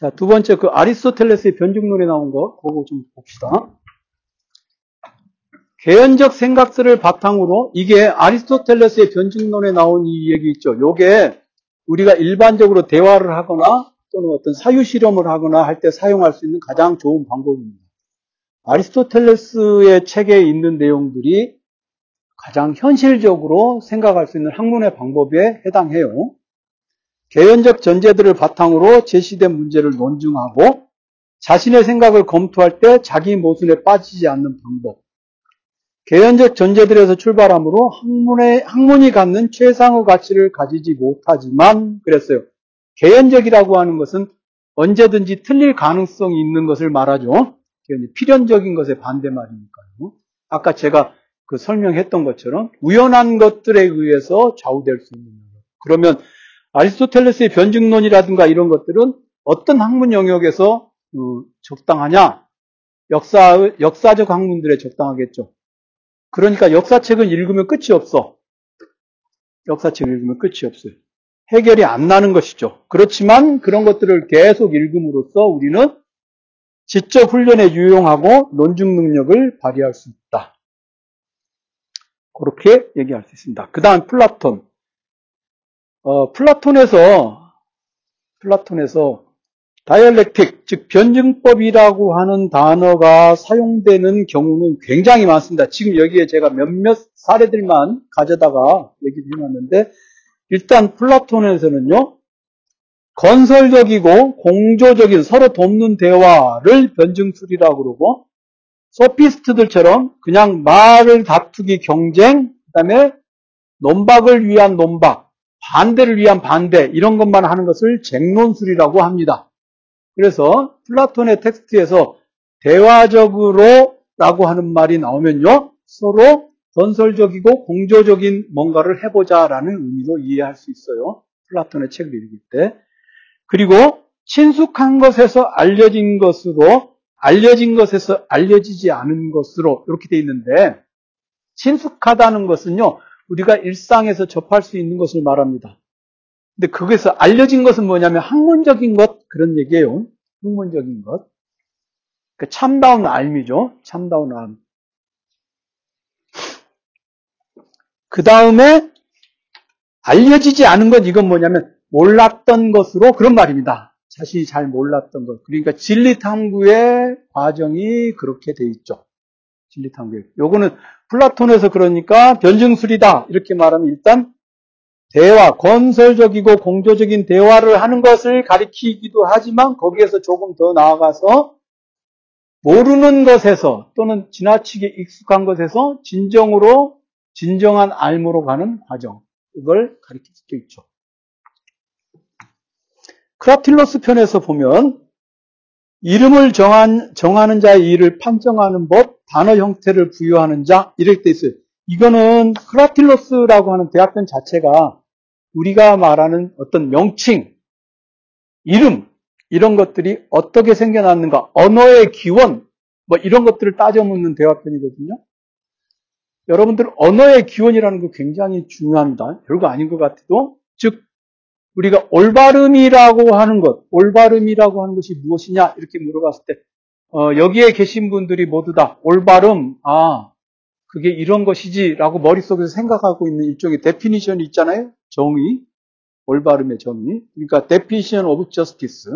자, 두 번째 그 아리스토텔레스의 변증론에 나온 거, 그거 좀 봅시다. 개연적 생각들을 바탕으로 이게 아리스토텔레스의 변증론에 나온 이 얘기 있죠. 요게 우리가 일반적으로 대화를 하거나 또는 어떤 사유 실험을 하거나 할 때 사용할 수 있는 가장 좋은 방법입니다. 아리스토텔레스의 책에 있는 내용들이 가장 현실적으로 생각할 수 있는 학문의 방법에 해당해요. 개연적 전제들을 바탕으로 제시된 문제를 논증하고 자신의 생각을 검토할 때 자기 모순에 빠지지 않는 방법. 개연적 전제들에서 출발하므로 학문의, 학문이 갖는 최상의 가치를 가지지 못하지만 그랬어요. 개연적이라고 하는 것은 언제든지 틀릴 가능성이 있는 것을 말하죠. 필연적인 것의 반대말이니까요. 아까 제가 그 설명했던 것처럼 우연한 것들에 의해서 좌우될 수 있는 것. 그러면 아리스토텔레스의 변증론이라든가 이런 것들은 어떤 학문 영역에서 어, 적당하냐? 역사, 역사적 학문들에 적당하겠죠. 그러니까 역사책은 읽으면 끝이 없어. 역사책을 읽으면 끝이 없어요. 해결이 안 나는 것이죠. 그렇지만 그런 것들을 계속 읽음으로써 우리는 지적 훈련에 유용하고 논증 능력을 발휘할 수 있다. 그렇게 얘기할 수 있습니다. 그 다음 플라톤. 어, 플라톤에서 플라톤에서 dialectic, 즉 변증법이라고 하는 단어가 사용되는 경우는 굉장히 많습니다. 지금 여기에 제가 몇몇 사례들만 가져다가 얘기를 해놨는데 일단 플라톤에서는요. 건설적이고 공조적인 서로 돕는 대화를 변증술이라고 그러고 소피스트들처럼 그냥 말을 다투기 경쟁, 그 다음에 논박을 위한 논박, 반대를 위한 반대 이런 것만 하는 것을 쟁론술이라고 합니다. 그래서 플라톤의 텍스트에서 대화적으로 라고 하는 말이 나오면요. 서로 건설적이고 공조적인 뭔가를 해보자라는 의미로 이해할 수 있어요. 플라톤의 책을 읽을 때. 그리고 친숙한 것에서 알려진 것으로 알려진 것에서 알려지지 않은 것으로 이렇게 돼 있는데 친숙하다는 것은요. 우리가 일상에서 접할 수 있는 것을 말합니다. 근데 거기서 알려진 것은 뭐냐면 학문적인 것 그런 얘기예요. 학문적인 것. 그 참다운 알미죠. 참다운 알. 그 다음에 알려지지 않은 것 이건 뭐냐면 몰랐던 것으로 그런 말입니다. 자신이 잘 몰랐던 것. 그러니까 진리 탐구의 과정이 그렇게 돼 있죠. 진리 탐구. 요거는 플라톤에서 그러니까 변증술이다. 이렇게 말하면 일단 대화, 건설적이고 공조적인 대화를 하는 것을 가리키기도 하지만 거기에서 조금 더 나아가서 모르는 것에서 또는 지나치게 익숙한 것에서 진정으로 진정한 알무로 가는 과정 이걸 가리킬 수도 있죠. 크라틸로스 편에서 보면 이름을 정한, 정하는 자의 일을 판정하는 법, 단어 형태를 부여하는 자 이럴 때 있어요. 이거는 크라틸로스라고 하는 대학편 자체가 우리가 말하는 어떤 명칭, 이름, 이런 것들이 어떻게 생겨났는가, 언어의 기원, 뭐 이런 것들을 따져 묻는 대화편이거든요. 여러분들 언어의 기원이라는 거 굉장히 중요합니다. 별거 아닌 것 같아도 즉 우리가 올바름이라고 하는 것, 올바름이라고 하는 것이 무엇이냐 이렇게 물어봤을 때 어, 여기에 계신 분들이 모두 다 올바름, 아 그게 이런 것이지라고 머릿속에서 생각하고 있는 일종의 definition이 있잖아요. 정의, 올바름의 정의. 그러니까 definition of justice.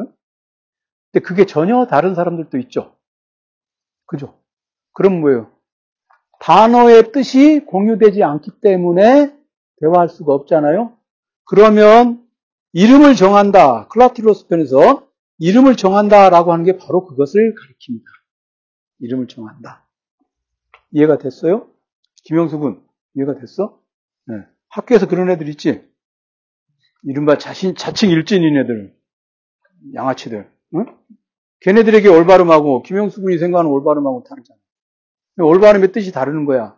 근데 그게 전혀 다른 사람들도 있죠. 그죠? 그럼 뭐예요? 단어의 뜻이 공유되지 않기 때문에 대화할 수가 없잖아요. 그러면 이름을 정한다. 클라티로스 편에서 이름을 정한다라고 하는 게 바로 그것을 가리킵니다. 이름을 정한다. 이해가 됐어요? 김영수 군, 이해가 됐어? 네. 학교에서 그런 애들 있지? 이른바 자신, 자칭 일진인 애들. 양아치들. 응? 걔네들에게 올바름하고, 김영수 군이 생각하는 올바름하고 다르잖아. 올바름의 뜻이 다르는 거야.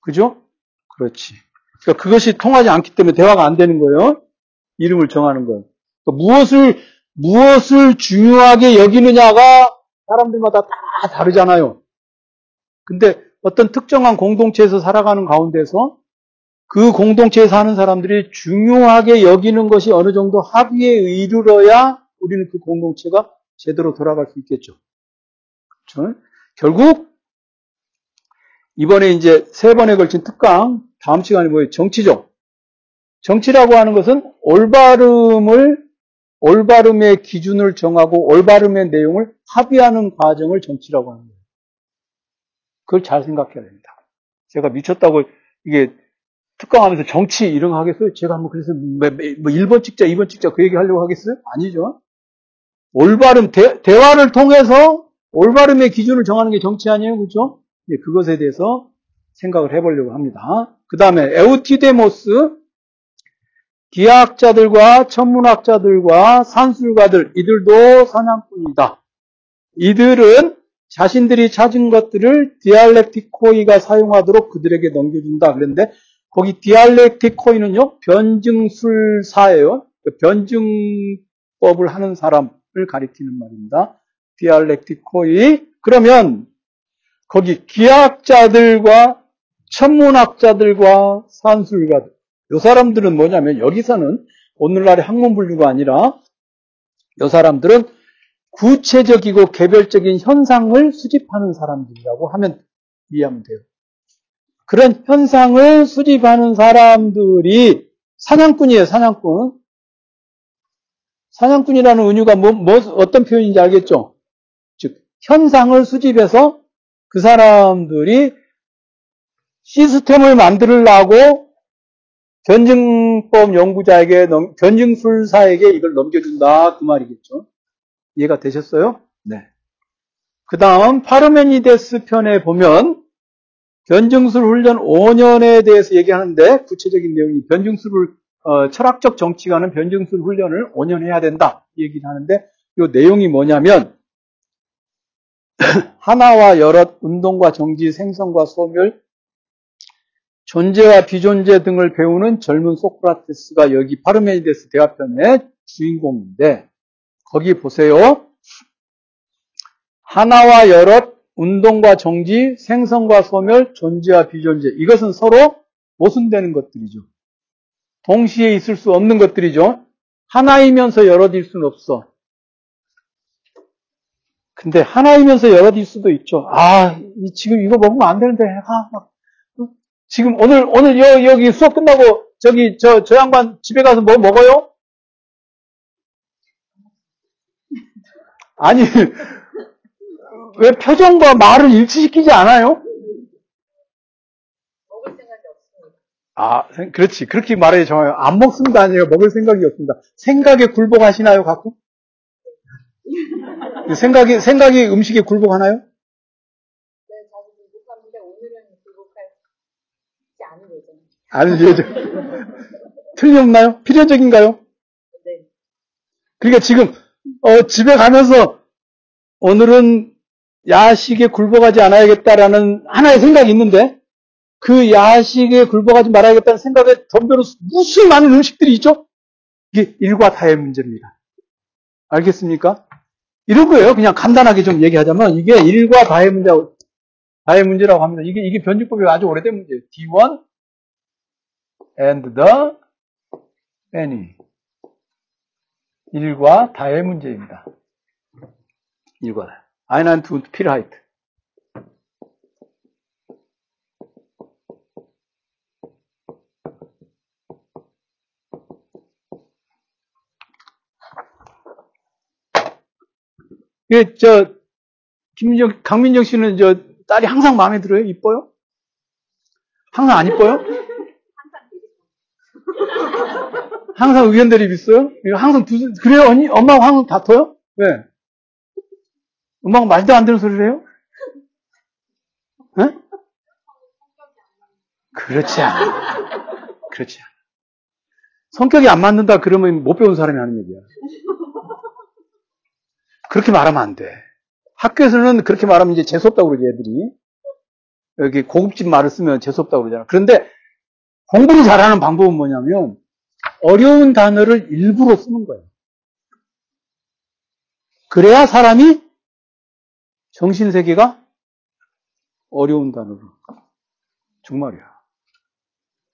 그죠? 그렇지. 그러니까 그것이 통하지 않기 때문에 대화가 안 되는 거예요. 이름을 정하는 건. 그러니까 무엇을, 무엇을 중요하게 여기느냐가 사람들마다 다 다르잖아요. 근데 어떤 특정한 공동체에서 살아가는 가운데서 그 공동체에 사는 사람들이 중요하게 여기는 것이 어느 정도 합의에 이르러야 우리는 그 공동체가 제대로 돌아갈 수 있겠죠. 그렇죠? 결국 이번에 이제 세 번에 걸친 특강 다음 시간에 뭐예요? 정치죠. 정치라고 하는 것은 올바름을 올바름의 기준을 정하고 올바름의 내용을 합의하는 과정을 정치라고 하는 거예요. 그걸 잘 생각해야 됩니다. 제가 미쳤다고 이게 특강하면서 정치 이런 거 하겠어요? 제가 한번 그래서 뭐 1번 뭐 찍자, 2번 찍자 그 얘기 하려고 하겠어요? 아니죠. 올바름, 대, 대화를 통해서 올바름의 기준을 정하는 게 정치 아니에요? 그렇죠? 예, 그것에 대해서 생각을 해보려고 합니다. 그 다음에 에우티데모스, 기하학자들과 천문학자들과 산술가들, 이들도 사냥꾼이다. 이들은 자신들이 찾은 것들을 διαλεκτικοί가 사용하도록 그들에게 넘겨준다. 그런데 거기 διαλεκτικοί는요, 변증술사예요. 변증법을 하는 사람을 가리키는 말입니다. 디알렉티코이. 그러면 거기 기하학자들과 천문학자들과 산술가들. 이 사람들은 뭐냐면 여기서는 오늘날의 학문 분류가 아니라 이 사람들은 구체적이고 개별적인 현상을 수집하는 사람들이라고 하면 이해하면 돼요. 그런 현상을 수집하는 사람들이 사냥꾼이에요, 사냥꾼. 사냥꾼이라는 은유가 뭐, 뭐, 어떤 표현인지 알겠죠? 즉, 현상을 수집해서 그 사람들이 시스템을 만들려고 변증법 연구자에게, 변증술사에게 이걸 넘겨준다. 그 말이겠죠. 이해가 되셨어요? 네. 그 다음, 파르메니데스 편에 보면, 변증술 훈련 5년에 대해서 얘기하는데, 구체적인 내용이 변증술을, 어, 철학적 정치가는 변증술 훈련을 5년 해야 된다. 이 얘기를 하는데, 이 내용이 뭐냐면, 하나와 여럿, 운동과 정지, 생성과 소멸, 존재와 비존재 등을 배우는 젊은 소크라테스가 여기 파르메니데스 대화편의 주인공인데 거기 보세요. 하나와 여럿, 운동과 정지, 생성과 소멸, 존재와 비존재 이것은 서로 모순되는 것들이죠. 동시에 있을 수 없는 것들이죠. 하나이면서 여럿일 수는 없어. 근데 하나이면서 여럿일 수도 있죠. 아, 지금 이거 먹으면 안 되는데, 아, 막 지금 오늘, 오늘 여, 여기 수업 끝나고 저기 저, 저 양반 집에 가서 뭐 먹어요? 아니, 왜 표정과 말을 일치시키지 않아요? 먹을 생각이 없습니다. 아, 그렇지. 그렇게 말해야 정해요. 안 먹습니다. 아니에요. 먹을 생각이 없습니다. 생각에 굴복하시나요, 가끔? 생각이, 생각이 음식에 굴복하나요? 예정. 틀림없나요? 필연적인가요? 네. 그러니까 지금 어, 집에 가면서 오늘은 야식에 굴복하지 않아야겠다라는 하나의 생각이 있는데 그 야식에 굴복하지 말아야겠다는 생각에 덤벼로 무수히 많은 음식들이 있죠? 이게 일과 다의 문제입니다. 알겠습니까? 이런 거예요. 그냥 간단하게 좀 얘기하자면 이게 일과 다의 문제, 다의 문제라고 합니다. 이게, 이게 변증법이 아주 오래된 문제예요. D1, and the many. 일과 다의 문제입니다. 일과 다. Einheit und Vielheit. 예, 저, 김민정, 강민정 씨는 저, 딸이 항상 마음에 들어요? 이뻐요? 항상 안 이뻐요? 항상 의견 대립 있어요? 항상 두, 그래요? 언니? 엄마하고 항상 다퉈요? 왜? 엄마가 말도 안 되는 소리를 해요? 네? 그렇지 않아. 그렇지 않아. 성격이 안 맞는다 그러면 못 배운 사람이 하는 얘기야. 그렇게 말하면 안 돼. 학교에서는 그렇게 말하면 이제 재수없다고 그러지, 애들이. 여기 고급진 말을 쓰면 재수없다고 그러잖아. 그런데 공부를 잘하는 방법은 뭐냐면 어려운 단어를 일부러 쓰는 거예요. 그래야 사람이 정신세계가 어려운 단어로. 정말이야.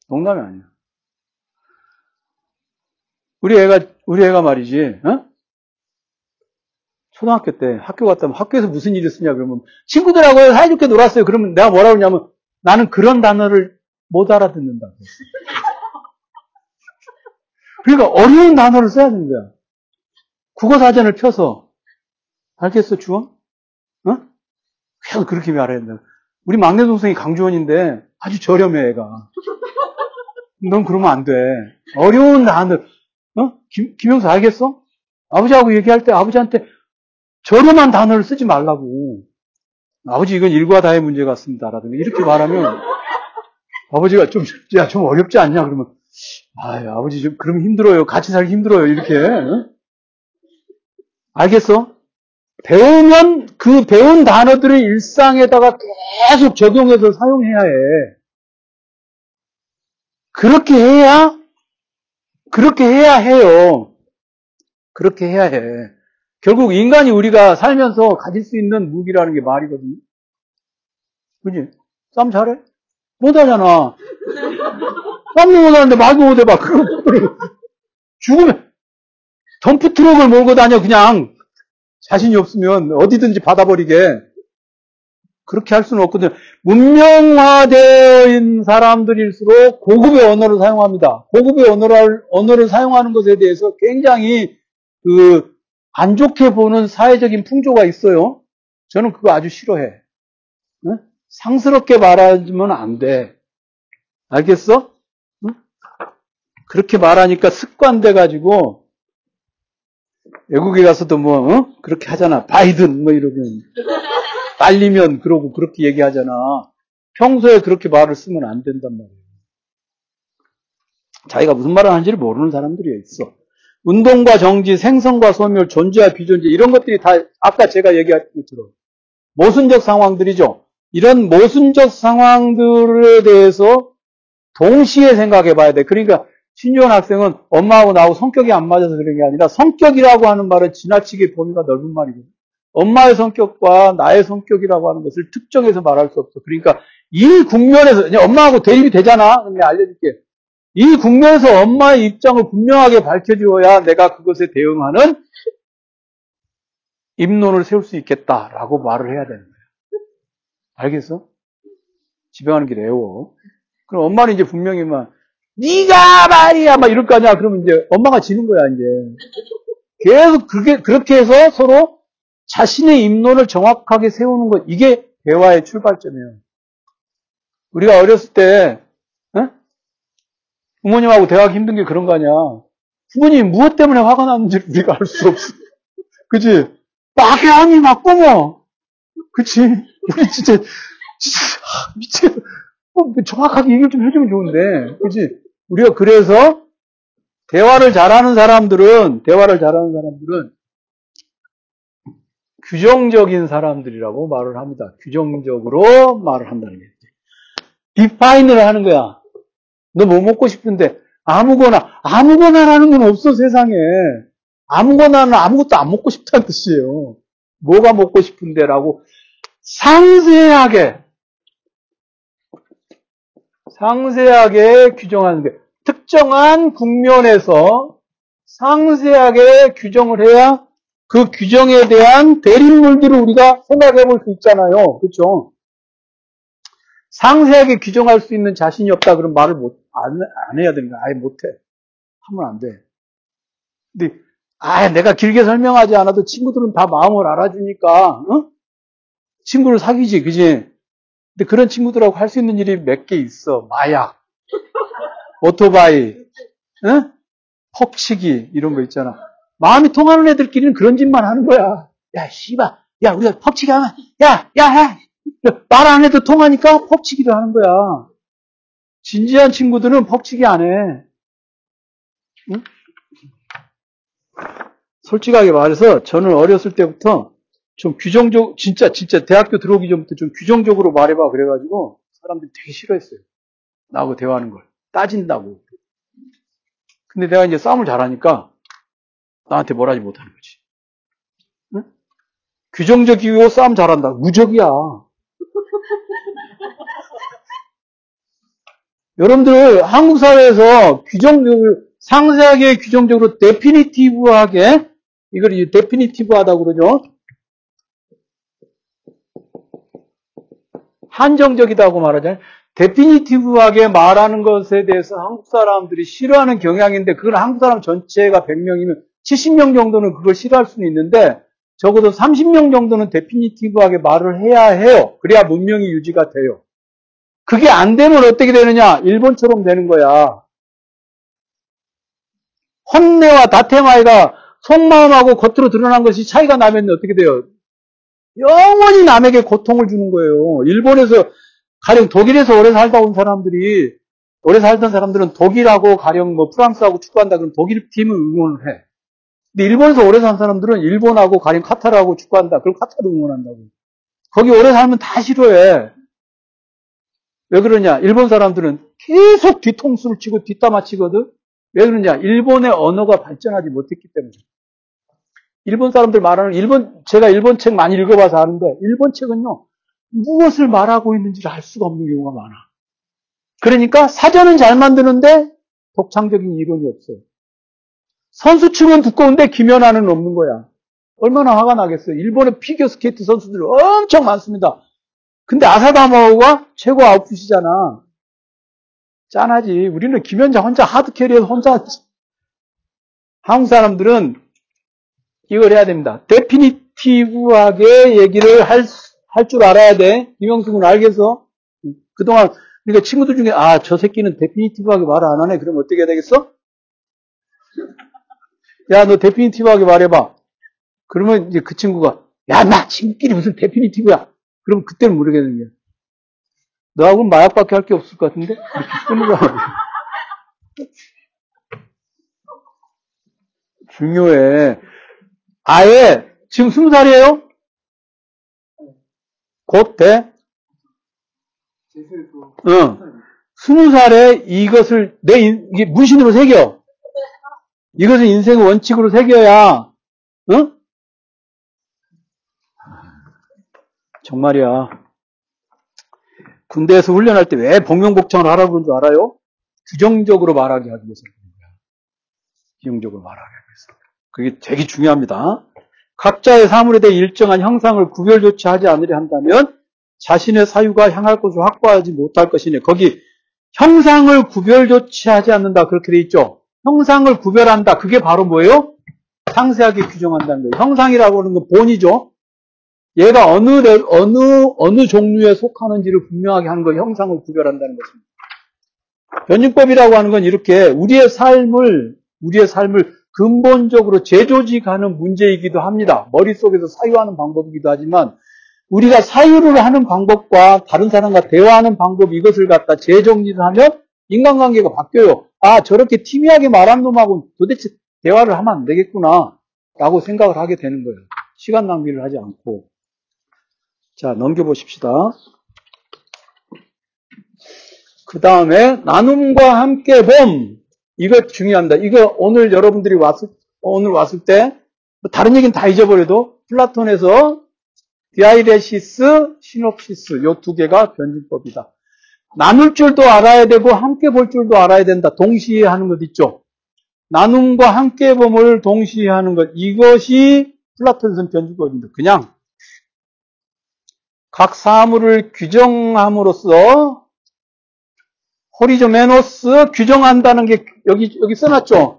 농담이 아니야. 우리 애가, 우리 애가 말이지, 어? 초등학교 때 학교 갔다 면 학교에서 무슨 일이 있었냐 그러면 친구들하고 사이좋게 놀았어요. 그러면 내가 뭐라고 그러냐면 나는 그런 단어를 못 알아듣는다고. 그러니까 어려운 단어를 써야 되는 거야. 국어 사전을 펴서 알겠어 주원? 어? 계속 그렇게 말해야 된다. 우리 막내 동생이 강주원인데 아주 저렴해 애가. 넌 그러면 안 돼. 어려운 단어. 어? 김, 김영수 알겠어? 아버지하고 얘기할 때 아버지한테 저렴한 단어를 쓰지 말라고. 아버지 이건 일과 다의 문제 같습니다. 라든가 이렇게 말하면 아버지가 좀, 야, 좀 어렵지 않냐? 그러면, 아 아버지 좀, 그럼 힘들어요. 같이 살기 힘들어요. 이렇게. 응? 알겠어? 배우면 그 배운 단어들을 일상에다가 계속 적용해서 사용해야 해. 그렇게 해야, 그렇게 해야 해요. 그렇게 해야 해. 결국 인간이 우리가 살면서 가질 수 있는 무기라는 게 말이거든요. 그지? 싸움 잘해? 못하잖아. 싸움도 못하는데 말도 못해봐. 죽으면 덤프 트럭을 몰고 다녀 그냥 자신이 없으면 어디든지 받아버리게. 그렇게 할 수는 없거든요. 문명화되어 있는 사람들일수록 고급의 언어를 사용합니다. 고급의 언어를, 언어를 사용하는 것에 대해서 굉장히 그, 안 좋게 보는 사회적인 풍조가 있어요. 저는 그거 아주 싫어해. 응? 상스럽게 말하면 안 돼. 알겠어? 응? 그렇게 말하니까 습관돼 가지고, 외국에 가서도 뭐, 어? 그렇게 하잖아. 바이든, 뭐 이러면. 딸리면 그러고 그렇게 얘기하잖아. 평소에 그렇게 말을 쓰면 안 된단 말이에요. 자기가 무슨 말을 하는지를 모르는 사람들이 있어. 운동과 정지, 생성과 소멸, 존재와 비존재 이런 것들이 다 아까 제가 얘기한 것처럼 모순적 상황들이죠. 이런 모순적 상황들에 대해서 동시에 생각해 봐야 돼. 그러니까 신유원 학생은 엄마하고 나하고 성격이 안 맞아서 그런 게 아니라 성격이라고 하는 말은 지나치게 범위가 넓은 말이거든. 엄마의 성격과 나의 성격이라고 하는 것을 특정해서 말할 수 없어. 그러니까 이 국면에서 엄마하고 대립이 되잖아. 근데 알려줄게. 이 국면에서 엄마의 입장을 분명하게 밝혀주어야 내가 그것에 대응하는 입론을 세울 수 있겠다라고 말을 해야 되는. 알겠어? 집에 가는 길에 외워. 그럼 엄마는 이제 분명히 막 네가 말이야 막 이럴 거 아니야. 그러면 이제 엄마가 지는 거야 이제. 계속 그게 그렇게 해서 서로 자신의 입론을 정확하게 세우는 것, 이게 대화의 출발점이에요. 우리가 어렸을 때, 어? 부모님하고 대화하기 힘든 게 그런 거 아니야. 부모님이 무엇 때문에 화가 났는지 우리가 알 수 없어. 그치? 막연히 막 꾸며. 그치? 우리 진짜, 진짜, 미치겠어. 뭐 정확하게 얘기를 좀 해주면 좋은데. 그치? 우리가 그래서, 대화를 잘하는 사람들은, 대화를 잘하는 사람들은, 규정적인 사람들이라고 말을 합니다. 규정적으로 말을 한다는 게. 디파인을 하는 거야. 너 뭐 먹고 싶은데 아무거나 아무거나라는 건 없어 세상에. 아무거나는 아무것도 안 먹고 싶다는 뜻이에요. 뭐가 먹고 싶은데라고 상세하게 상세하게 규정하는 게 특정한 국면에서 상세하게 규정을 해야 그 규정에 대한 대립물들을 우리가 생각해 볼 수 있잖아요. 그렇죠? 상세하게 규정할 수 있는 자신이 없다 그런 말을 못, 안, 안 해야 되는 거야. 아예 못해. 하면 안 돼. 근데, 아 내가 길게 설명하지 않아도 친구들은 다 마음을 알아주니까, 어? 친구를 사귀지, 그지? 근데 그런 친구들하고 할 수 있는 일이 몇 개 있어. 마약, 오토바이, 어? 퍽치기, 이런 거 있잖아. 마음이 통하는 애들끼리는 그런 짓만 하는 거야. 야, 씨발. 야, 우리가 퍽치기 하면, 야, 야, 야. 말 안 해도 통하니까 퍽치기를 하는 거야. 진지한 친구들은 퍽치기 안 해. 응? 솔직하게 말해서 저는 어렸을 때부터 좀 규정적, 진짜, 진짜 대학교 들어오기 전부터 좀 규정적으로 말해봐. 그래가지고 사람들이 되게 싫어했어요. 나하고 대화하는 걸. 따진다고. 근데 내가 이제 싸움을 잘하니까 나한테 뭘 하지 못하는 거지. 응? 규정적이고 싸움 잘한다. 무적이야. 여러분들 한국 사회에서 규정적으로 상세하게 규정적으로 definitive하게 이걸 definitive 하다고 그러죠. 한정적이다고 말하잖아요. definitive하게 말하는 것에 대해서 한국 사람들이 싫어하는 경향인데 그건 한국 사람 전체가 100명이면 70명 정도는 그걸 싫어할 수는 있는데 적어도 30명 정도는 데피니티브하게 말을 해야 해요. 그래야 문명이 유지가 돼요. 그게 안 되면 어떻게 되느냐? 일본처럼 되는 거야. 혼내와 다테마이가 속마음하고 겉으로 드러난 것이 차이가 나면 어떻게 돼요? 영원히 남에게 고통을 주는 거예요. 일본에서 가령 독일에서 오래 살다 온 사람들이 오래 살던 사람들은 독일하고 가령 뭐 프랑스하고 축구한다 그러면 독일 팀을 응원을 해. 근데 일본에서 오래 산 사람들은 일본하고 가령 카타르하고 축구한다. 그럼 카타르 응원한다고. 거기 오래 살면 다 싫어해. 왜 그러냐? 일본 사람들은 계속 뒤통수를 치고 뒷담화 치거든? 왜 그러냐? 일본의 언어가 발전하지 못했기 때문에. 일본 사람들 말하는, 일본, 제가 일본 책 많이 읽어봐서 아는데, 일본 책은요, 무엇을 말하고 있는지를 알 수가 없는 경우가 많아. 그러니까 사전은 잘 만드는데 독창적인 이론이 없어요. 선수층은 두꺼운데 김연아는 없는 거야. 얼마나 화가 나겠어요. 일본의 피겨 스케이트 선수들 엄청 많습니다. 근데 아사다마오가 최고 아웃풋이잖아. 짠하지. 우리는 김연아 혼자 hard carry해서 혼자 한국 사람들은 이걸 해야 됩니다. definitive하게 얘기를 할 할 줄 알아야 돼. 이명숙은 알겠어? 그동안 그러니까 친구들 중에 아 저 새끼는 definitive하게 말 안 하네. 그럼 어떻게 해야 되겠어? 야 너 definitive하게 말해봐. 그러면 이제 그 친구가 야 나 친구끼리 무슨 definitive야. 그럼 그때는 모르겠는 거야. 너하고는 마약밖에 할 게 없을 것 같은데? 이렇게 끊으라. 중요해. 아예, 지금 스무 살이에요? 곧 돼? 응. 스무 살에 이것을 내 인, 이게 문신으로 새겨. 이것을 인생의 원칙으로 새겨야, 응? 정말이야. 군대에서 훈련할 때 왜 복명복창을 하라고 그런 줄 알아요? 규정적으로 말하게 하기 위해서. 규정적으로 말하게. 그게 되게 중요합니다. 각자의 사물에 대해 일정한 형상을 구별 조치하지 않으려 한다면 자신의 사유가 향할 곳을 확보하지 못할 것이니 거기 형상을 구별 조치하지 않는다 그렇게 돼 있죠. 형상을 구별한다. 그게 바로 뭐예요? 상세하게 규정한다는 거예요. 형상이라고 하는 건 본이죠. 얘가 어느 어느 어느 종류에 속하는지를 분명하게 하는 거 형상을 구별한다는 것입니다. 변증법이라고 하는 건 이렇게 우리의 삶을 우리의 삶을 근본적으로 재조직하는 문제이기도 합니다. 머릿속에서 사유하는 방법이기도 하지만 우리가 사유를 하는 방법과 다른 사람과 대화하는 방법 이것을 갖다 재정리를 하면 인간관계가 바뀌어요. 아 저렇게 티미하게 말한 놈하고 도대체 대화를 하면 안 되겠구나 라고 생각을 하게 되는 거예요. 시간 낭비를 하지 않고 자, 넘겨보십시다. 그 다음에 나눔과 함께 봄. 이거 중요합니다. 이거 오늘 여러분들이 왔을, 오늘 왔을 때, 뭐 다른 얘기는 다 잊어버려도 플라톤에서 디아이레시스, 시놉시스 요 두 개가 변증법이다. 나눌 줄도 알아야 되고 함께 볼 줄도 알아야 된다. 동시에 하는 것 있죠. 나눔과 함께 봄을 동시에 하는 것 이것이 플라톤선 변증법입니다. 그냥 각 사물을 규정함으로써 호리조메노스 규정한다는 게 여기 여기 써놨죠.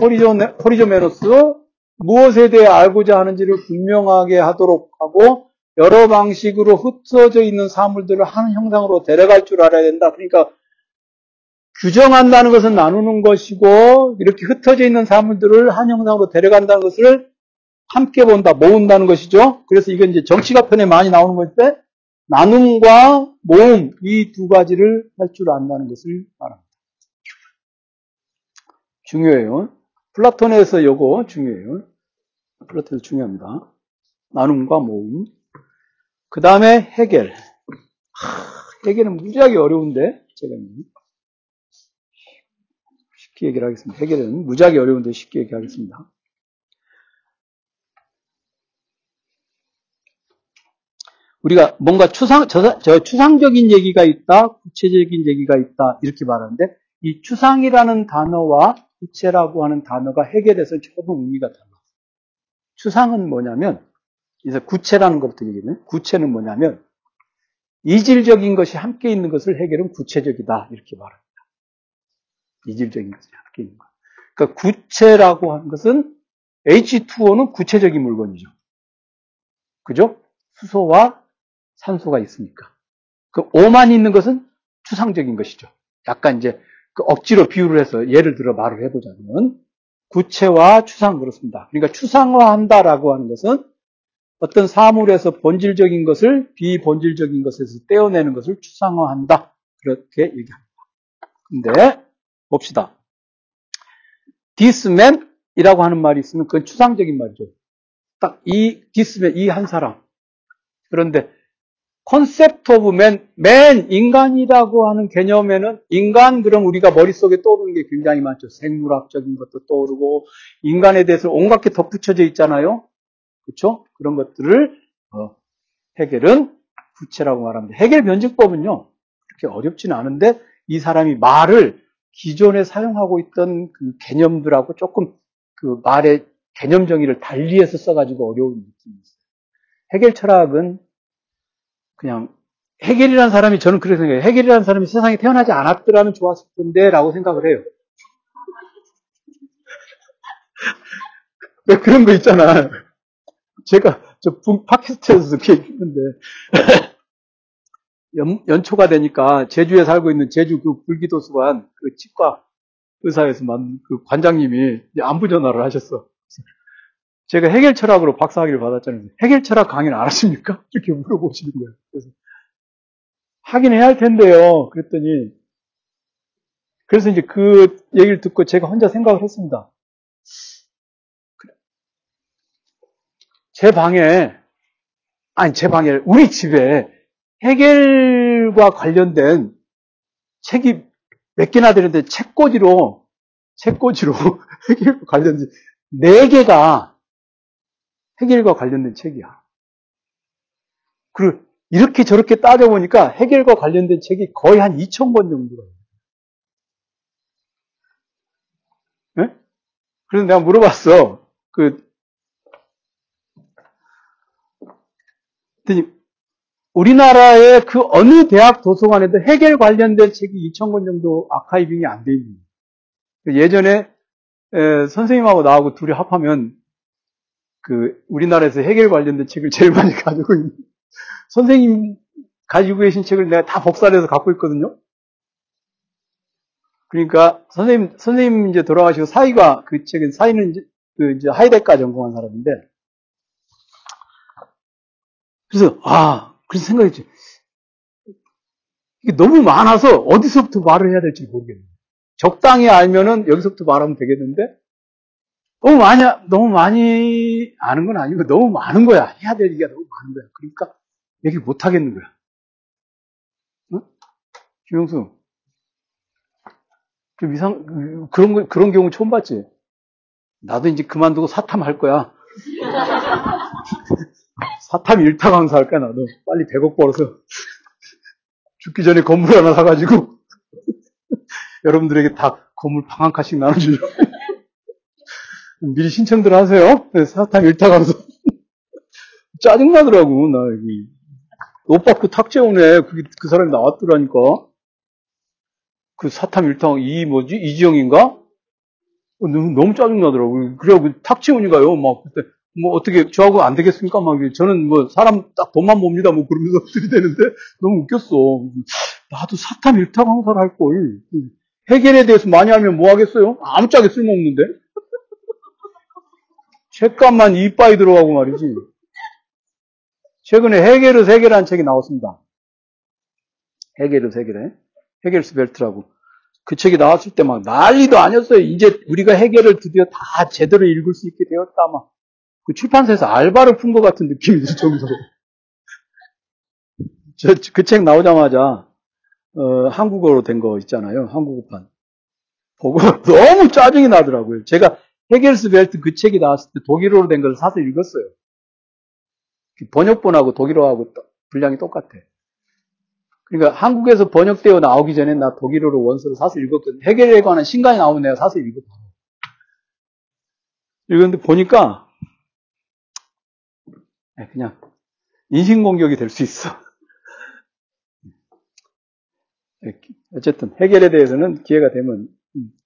호리조 호리조메노스 무엇에 대해 알고자 하는지를 분명하게 하도록 하고 여러 방식으로 흩어져 있는 사물들을 한 형상으로 데려갈 줄 알아야 된다. 그러니까 규정한다는 것은 나누는 것이고 이렇게 흩어져 있는 사물들을 한 형상으로 데려간다는 것을 함께 본다, 모은다는 것이죠. 그래서 이건 이제 정치가 편에 많이 나오는 것인데 나눔과 모음 이 두 가지를 할 줄 안다는 것을 말합니다. 중요해요. 플라톤에서 요거 중요해요. 플라톤에서 중요합니다. 나눔과 모음. 그 다음에 해결. 하, 해결은 무지하게 어려운데 제가 쉽게 얘기를 하겠습니다. 해결은 무지하게 어려운데 쉽게 얘기하겠습니다. 우리가 뭔가 추상, 저, 저 추상적인 얘기가 있다, 구체적인 얘기가 있다, 이렇게 말하는데, 이 추상이라는 단어와 구체라고 하는 단어가 해결해서 조금 의미가 달라요. 추상은 뭐냐면, 이제 구체라는 것부터 얘기하면, 구체는 뭐냐면, 이질적인 것이 함께 있는 것을 해결은 구체적이다. 이렇게 말합니다. 이질적인 것이 함께 있는 것. 그러니까 구체라고 하는 것은 H2O는 구체적인 물건이죠. 그죠? 수소와 산소가 있으니까. 그 O만 있는 것은 추상적인 것이죠. 약간 이제 그 억지로 비유를 해서 예를 들어 말을 해보자면 구체와 추상 그렇습니다. 그러니까 추상화한다라고 하는 것은 어떤 사물에서 본질적인 것을 비본질적인 것에서 떼어내는 것을 추상화한다. 그렇게 얘기합니다. 근데 봅시다. man이라고 하는 말이 있으면 그건 추상적인 말이죠. 딱 이 man, 이 한 사람. 그런데 concept of man, man 인간이라고 하는 개념에는 인간 그럼 우리가 머릿속에 떠오르는 게 굉장히 많죠. 생물학적인 것도 떠오르고 인간에 대해서 온갖 게 덧붙여져 있잖아요. 그렇죠? 그런 것들을 어, 해결은 구체라고 말합니다. 해결 변증법은요. 그렇게 어렵지는 않은데 이 사람이 말을 기존에 사용하고 있던 그 개념들하고 조금 그 말의 개념 정의를 달리해서 써가지고 어려운 느낌이 있어요. 해결 철학은 그냥 해결이라는 사람이 저는 그렇게 생각해요. 해결이라는 사람이 세상에 태어나지 않았더라면 좋았을 텐데 라고 생각을 해요. 왜 그런 거 있잖아. 제가 저 팟캐스트에서 그렇게 얘기했는데 연, 연초가 되니까 제주에 살고 있는 제주 그 불기도수관 그 치과 의사에서 만든 그 관장님이 안부 전화를 하셨어. 제가 해결 철학으로 박사학위를 받았잖아요. 해결 철학 강의는 안 하십니까? 이렇게 물어보시는 거예요. 그래서 하긴 해야 할 텐데요. 그랬더니 그래서 이제 그 얘기를 듣고 제가 혼자 생각을 했습니다. 제 방에 아니 제 방에 우리 집에 해결과 관련된 책이 몇 개나 되는데 책꽂이로 책꽂이로 해결과 관련된 네 개가 해결과 관련된 책이야. 그리고 이렇게 저렇게 따져보니까 해결과 관련된 책이 거의 한 2,000권 정도가 있어요. 네? 그래서 내가 물어봤어. 그, 우리나라의 그 어느 대학 도서관에도 해결 관련된 책이 2,000권 정도 아카이빙이 안 돼 있는. 예전에 에, 선생님하고 나하고 둘이 합하면 그 우리나라에서 해결 관련된 책을 제일 많이 가지고 있는 선생님 가지고 계신 책을 내가 다 복사를 해서 갖고 있거든요. 그러니까 선생님 선생님 이제 돌아가시고 사이가 그 책은 사이는 이제 그 이제 하이데카 전공한 사람인데 그래서 아 그런 생각이지 이게 너무 많아서 어디서부터 말을 해야 될지 모르겠네요. 적당히 알면은 여기서부터 말하면 되겠는데 너무 많이, 너무 많이 아는 건 아니고 너무 많은 거야. 해야 될 얘기가 너무 많은 거야. 그러니까 얘기를 못 하겠는 거야. 응? 김영수. 좀 이상, 그런, 거, 그런 경우 처음 봤지? 나도 이제 그만두고 사탐 할 거야. 사탐 일타 강사 할 거야, 나도. 빨리 100억 벌어서. 죽기 전에 건물 하나 사가지고. 여러분들에게 다 건물 방 한 칸씩 나눠주죠. 미리 신청들 하세요. 네, 사탐 일타 강사. 짜증나더라고, 나 여기. 옷 받고 탁재 오네. 그, 그 사람이 나왔더라니까. 그 사탐 일타, 이 뭐지? 이지영인가? 어, 너무, 너무 짜증나더라고. 그래갖고 탁재훈이가요, 막, 그때, 뭐, 어떻게, 저하고 안 되겠습니까? 막, 저는 뭐, 사람 딱 돈만 봅니다. 뭐, 그러면서 들이대는데, 너무 웃겼어. 나도 사탐 일타 강사를 할 걸. 해결에 대해서 많이 알면 뭐 하겠어요? 아무짝에 쓸모없는데? 책값만 이빠이 들어가고 말이지. 최근에 해겔르스 해겔이라는 책이 나왔습니다. 해겔르스 해겔에 해겔스 벨트라고. 그 책이 나왔을 때 막 난리도 아니었어요. 이제 우리가 해결을 드디어 다 제대로 읽을 수 있게 되었다. 막. 그 출판사에서 알바를 푼 것 같은 느낌이 들 정도로. 그 책 나오자마자, 어, 한국어로 된 거 있잖아요. 한국어판. 보고 너무 짜증이 나더라고요. 제가 해겔스 벨트 그 책이 나왔을 때 독일어로 된 걸 사서 읽었어요. 번역본하고 독일어하고 분량이 똑같아. 그러니까 한국에서 번역되어 나오기 전에 나 독일어로 원서를 사서 읽었거든. 해결에 관한 신간이 나오면 내가 사서 읽었거든. 읽었는데 보니까 네, 그냥 인신공격이 될 수 있어. 네, 어쨌든 해결에 대해서는 기회가 되면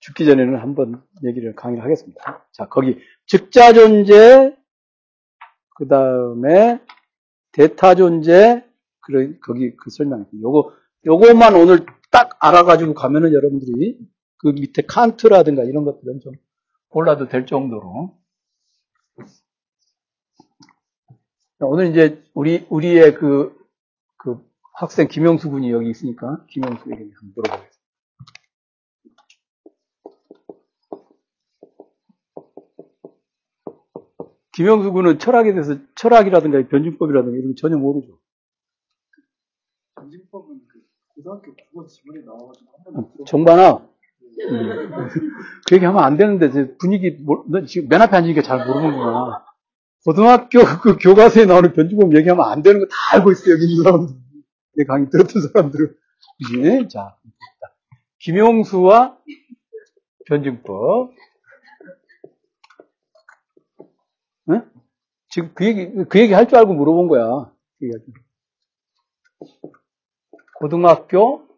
죽기 전에는 한번 얘기를 강의를 하겠습니다. 자, 거기 즉자 존재, 그 다음에 대타 존재, 그런 거기 그 설명. 요거 요거만 오늘 딱 알아가지고 가면은 여러분들이 그 밑에 칸트라든가 이런 것들은 좀 골라도 될 정도로. 오늘 이제 우리 우리의 그, 그 학생 김영수 군이 여기 있으니까 김영수에게 한번 물어보겠습니다. 김영수 군은 철학에 대해서 철학이라든가 변증법이라든가 이런 거 전혀 모르죠. 변증법은 그 고등학교 국어 지문에 나와가지고 한번 정반아. 그 얘기 하면 안 되는데, 분위기, 너 지금 맨 앞에 앉으니까 잘 모르는구나. 고등학교 그 교과서에 나오는 변증법 얘기하면 안 되는 거 다 알고 있어, 여기 있는 사람들. 내 강의 들었던 사람들은. 그지? 자, 김용수와 변증법. 응? 지금 그 얘기, 그 얘기 할 줄 알고 물어본 거야. 고등학교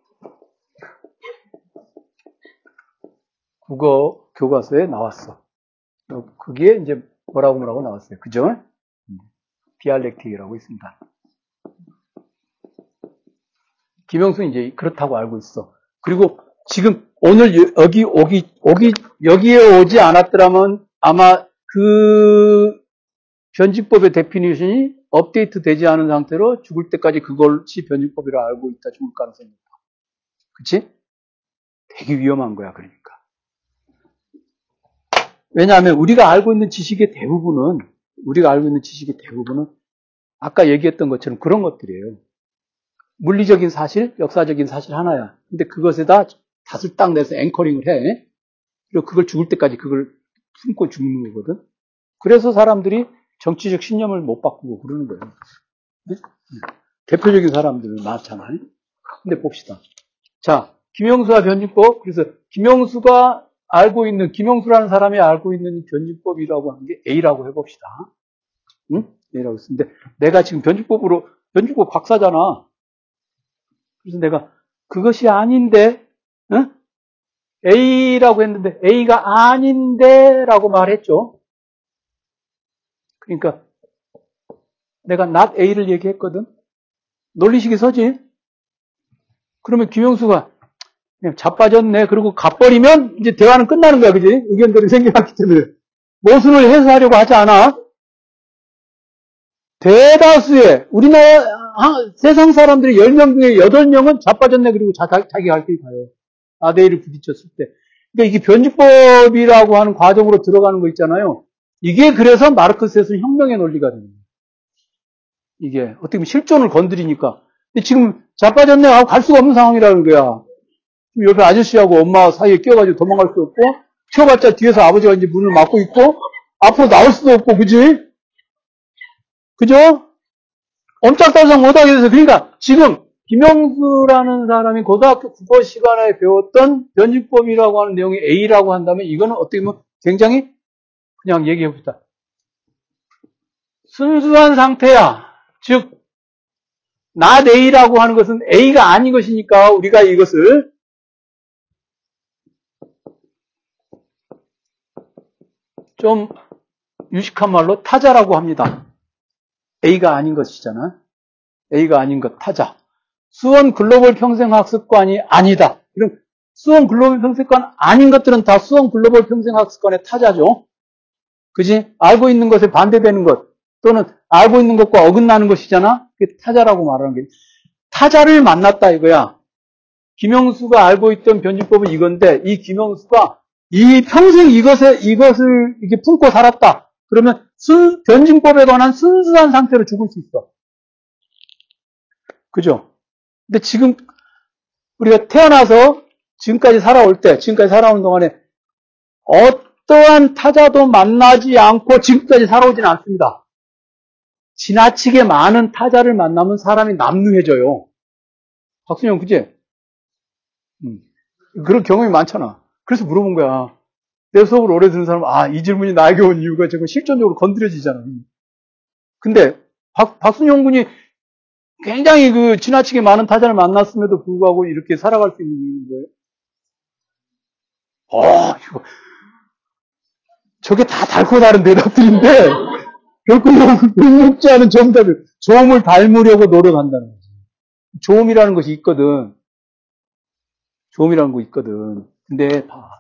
국어 교과서에 나왔어. 그게 이제 뭐라고 뭐라고 나왔어요. 그죠? dialectic이라고 있습니다. 김영수는 이제 그렇다고 알고 있어. 그리고 지금 오늘 여기 오기 오기 여기에 오지 않았더라면 아마 그 변증법의 definition이 업데이트 되지 않은 상태로 죽을 때까지 그것이 변증법이라 알고 있다 죽을 가능성이 있다. 그치? 되게 위험한 거야, 그러니까. 왜냐하면 우리가 알고 있는 지식의 대부분은, 우리가 알고 있는 지식의 대부분은 아까 얘기했던 것처럼 그런 것들이에요. 물리적인 사실, 역사적인 사실 하나야. 근데 그것에다 닷을 딱 내서 앵커링을 해. 그리고 그걸 죽을 때까지 그걸 품고 죽는 거거든. 그래서 사람들이 정치적 신념을 못 바꾸고 그러는 거예요. 대표적인 사람들 많잖아요. 근데 봅시다. 자, 김영수와 변증법. 그래서 김영수가 알고 있는, 김영수라는 사람이 알고 있는 변증법이라고 하는 게 A라고 해봅시다. 응? A라고 했는데, 내가 지금 변증법으로, 변증법 박사잖아. 그래서 내가 그것이 아닌데, 응? A라고 했는데, A가 아닌데, 라고 말했죠. 그러니까 내가 not A를 얘기했거든. 논리식이 서지. 그러면 김영수가 그냥 자빠졌네. 그리고 가버리면 이제 대화는 끝나는 거야. 그지? 의견들이 생겨났기 때문에. 모순을 해소하려고 하지 않아. 대다수의 우리나라 세상 사람들이 10명 중에 8명은 자빠졌네. 그리고 자, 자기 갈 길 가요. 아데이를 부딪혔을 때. 그러니까 이게 변주법이라고 하는 과정으로 들어가는 거 있잖아요. 이게 그래서 마르크스에서는 혁명의 논리가 됩니다. 이게 어떻게 보면 실존을 건드리니까. 지금 자빠졌네 하고 갈 수가 없는 상황이라는 거야. 옆에 아저씨하고 엄마 사이에 끼어가지고 도망갈 수 없고, 튀어봤자 뒤에서 아버지가 이제 문을 막고 있고, 앞으로 나올 수도 없고, 그지? 그죠? 엄짝달싹 못하게 돼서, 그러니까 지금 김영수라는 사람이 고등학교 국어 시간에 배웠던 변증법이라고 하는 내용이 A라고 한다면 이거는 어떻게 보면 굉장히 그냥 얘기해 봅시다. 순수한 상태야. 즉, not A라고 하는 것은 A가 아닌 것이니까 우리가 이것을 좀 유식한 말로 타자라고 합니다. A가 아닌 것이잖아. A가 아닌 것, 타자. 수원 글로벌 평생학습관이 아니다. 그럼 수원 글로벌 평생학습관 아닌 것들은 다 수원 글로벌 평생학습관의 타자죠. 그지? 알고 있는 것에 반대되는 것, 또는 알고 있는 것과 어긋나는 것이잖아? 그게 타자라고 말하는 게. 타자를 만났다 이거야. 김영수가 알고 있던 변증법은 이건데, 이 김영수가 이 평생 이것에, 이것을 이렇게 품고 살았다. 그러면 순, 변증법에 관한 순수한 상태로 죽을 수 있어. 그죠? 근데 지금 우리가 태어나서 지금까지 살아올 때, 지금까지 살아오는 동안에 어 떠한 타자도 만나지 않고 지금까지 살아오지는 않습니다. 지나치게 많은 타자를 만나면 사람이 남루해져요. 박순영, 그지? 음. 그런 경험이 많잖아. 그래서 물어본 거야. 내 수업을 오래 듣는 사람은, 아, 이 질문이 나에게 온 이유가 지금 실존적으로 건드려지잖아. 근데 박, 박순영 군이 굉장히 그 지나치게 많은 타자를 만났음에도 불구하고 이렇게 살아갈 수 있는 이유는 뭐예요? 어, 이거. 저게 다 달고 다른 대답들인데, 결코 녹지 않은 정답을, 조음을 닮으려고 노력한다는 거지. 조음이라는 것이 있거든. 조음이라는 거 있거든. 근데 봐.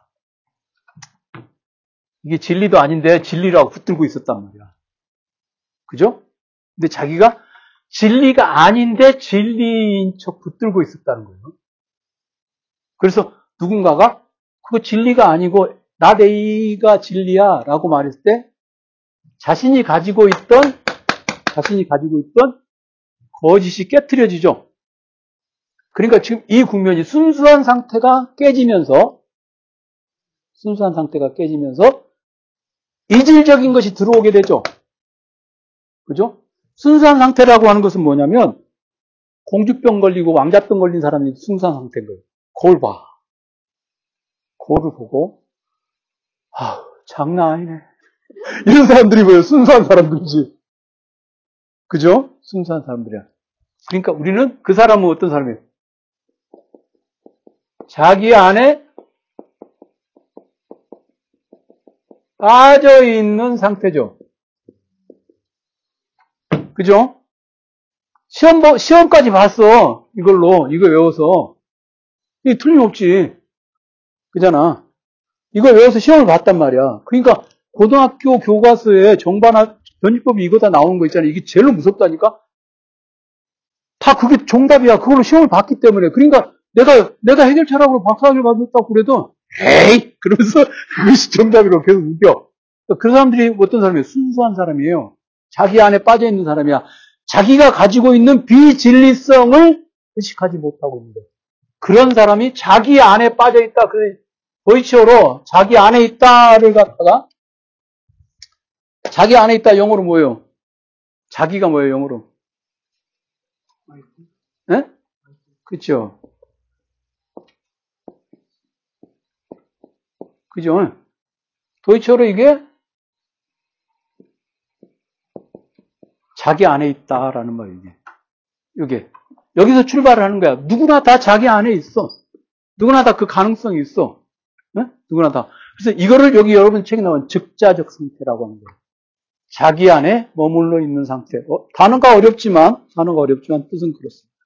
이게 진리도 아닌데 진리라고 붙들고 있었단 말이야. 그죠? 근데 자기가 진리가 아닌데 진리인 척 붙들고 있었다는 거예요. 그래서 누군가가 그거 진리가 아니고 나 내가 진리야 라고 말했을 때 자신이 가지고 있던 자신이 가지고 있던 거짓이 깨뜨려지죠. 그러니까 지금 이 국면이 순수한 상태가 깨지면서 순수한 상태가 깨지면서 이질적인 것이 들어오게 되죠. 그죠? 순수한 상태라고 하는 것은 뭐냐면 공주병 걸리고 왕자병 걸린 사람이 순수한 상태인 거예요. 거울 봐. 거울을 보고 아 장난 아니네. 이런 사람들이 뭐예요? 순수한 사람들이지. 그죠? 순수한 사람들이야. 그러니까 우리는 그 사람은 어떤 사람이에요? 자기 안에 빠져 있는 상태죠. 그죠? 시험, 시험까지 봤어. 이걸로, 이거 외워서. 이게 틀림없지. 그잖아. 이거 외워서 시험을 봤단 말이야. 그러니까, 고등학교 교과서에 정반합, 변이법이 이거 다 나오는 거 있잖아. 이게 제일 무섭다니까? 다 그게 정답이야. 그걸로 시험을 봤기 때문에. 그러니까, 내가, 내가 해결철학으로 박사학위를 받았다고 그래도, 에이! 그러면서 그것이 정답이라고 계속 우겨. 그 사람들이 어떤 사람이에요? 순수한 사람이에요. 자기 안에 빠져 있는 사람이야. 자기가 가지고 있는 비진리성을 의식하지 못하고 있는 거예요. 그런 사람이 자기 안에 빠져 있다. 그 보이치어로 자기 안에 있다를 갖다가 자기 안에 있다 영어로 뭐예요? 자기가 뭐예요 영어로? 네? 그렇죠. 그죠? 도이치어로 이게 자기 안에 있다라는 말이에요. 이게 여기서 출발을 하는 거야. 누구나 다 자기 안에 있어. 누구나 다 그 가능성이 있어. 네? 누구나 다. 그래서 이거를 여기 여러분 책에 나온 즉자적 상태라고 하는 거예요. 자기 안에 머물러 있는 상태. 어, 단어가 어렵지만 단어가 어렵지만 뜻은 그렇습니다.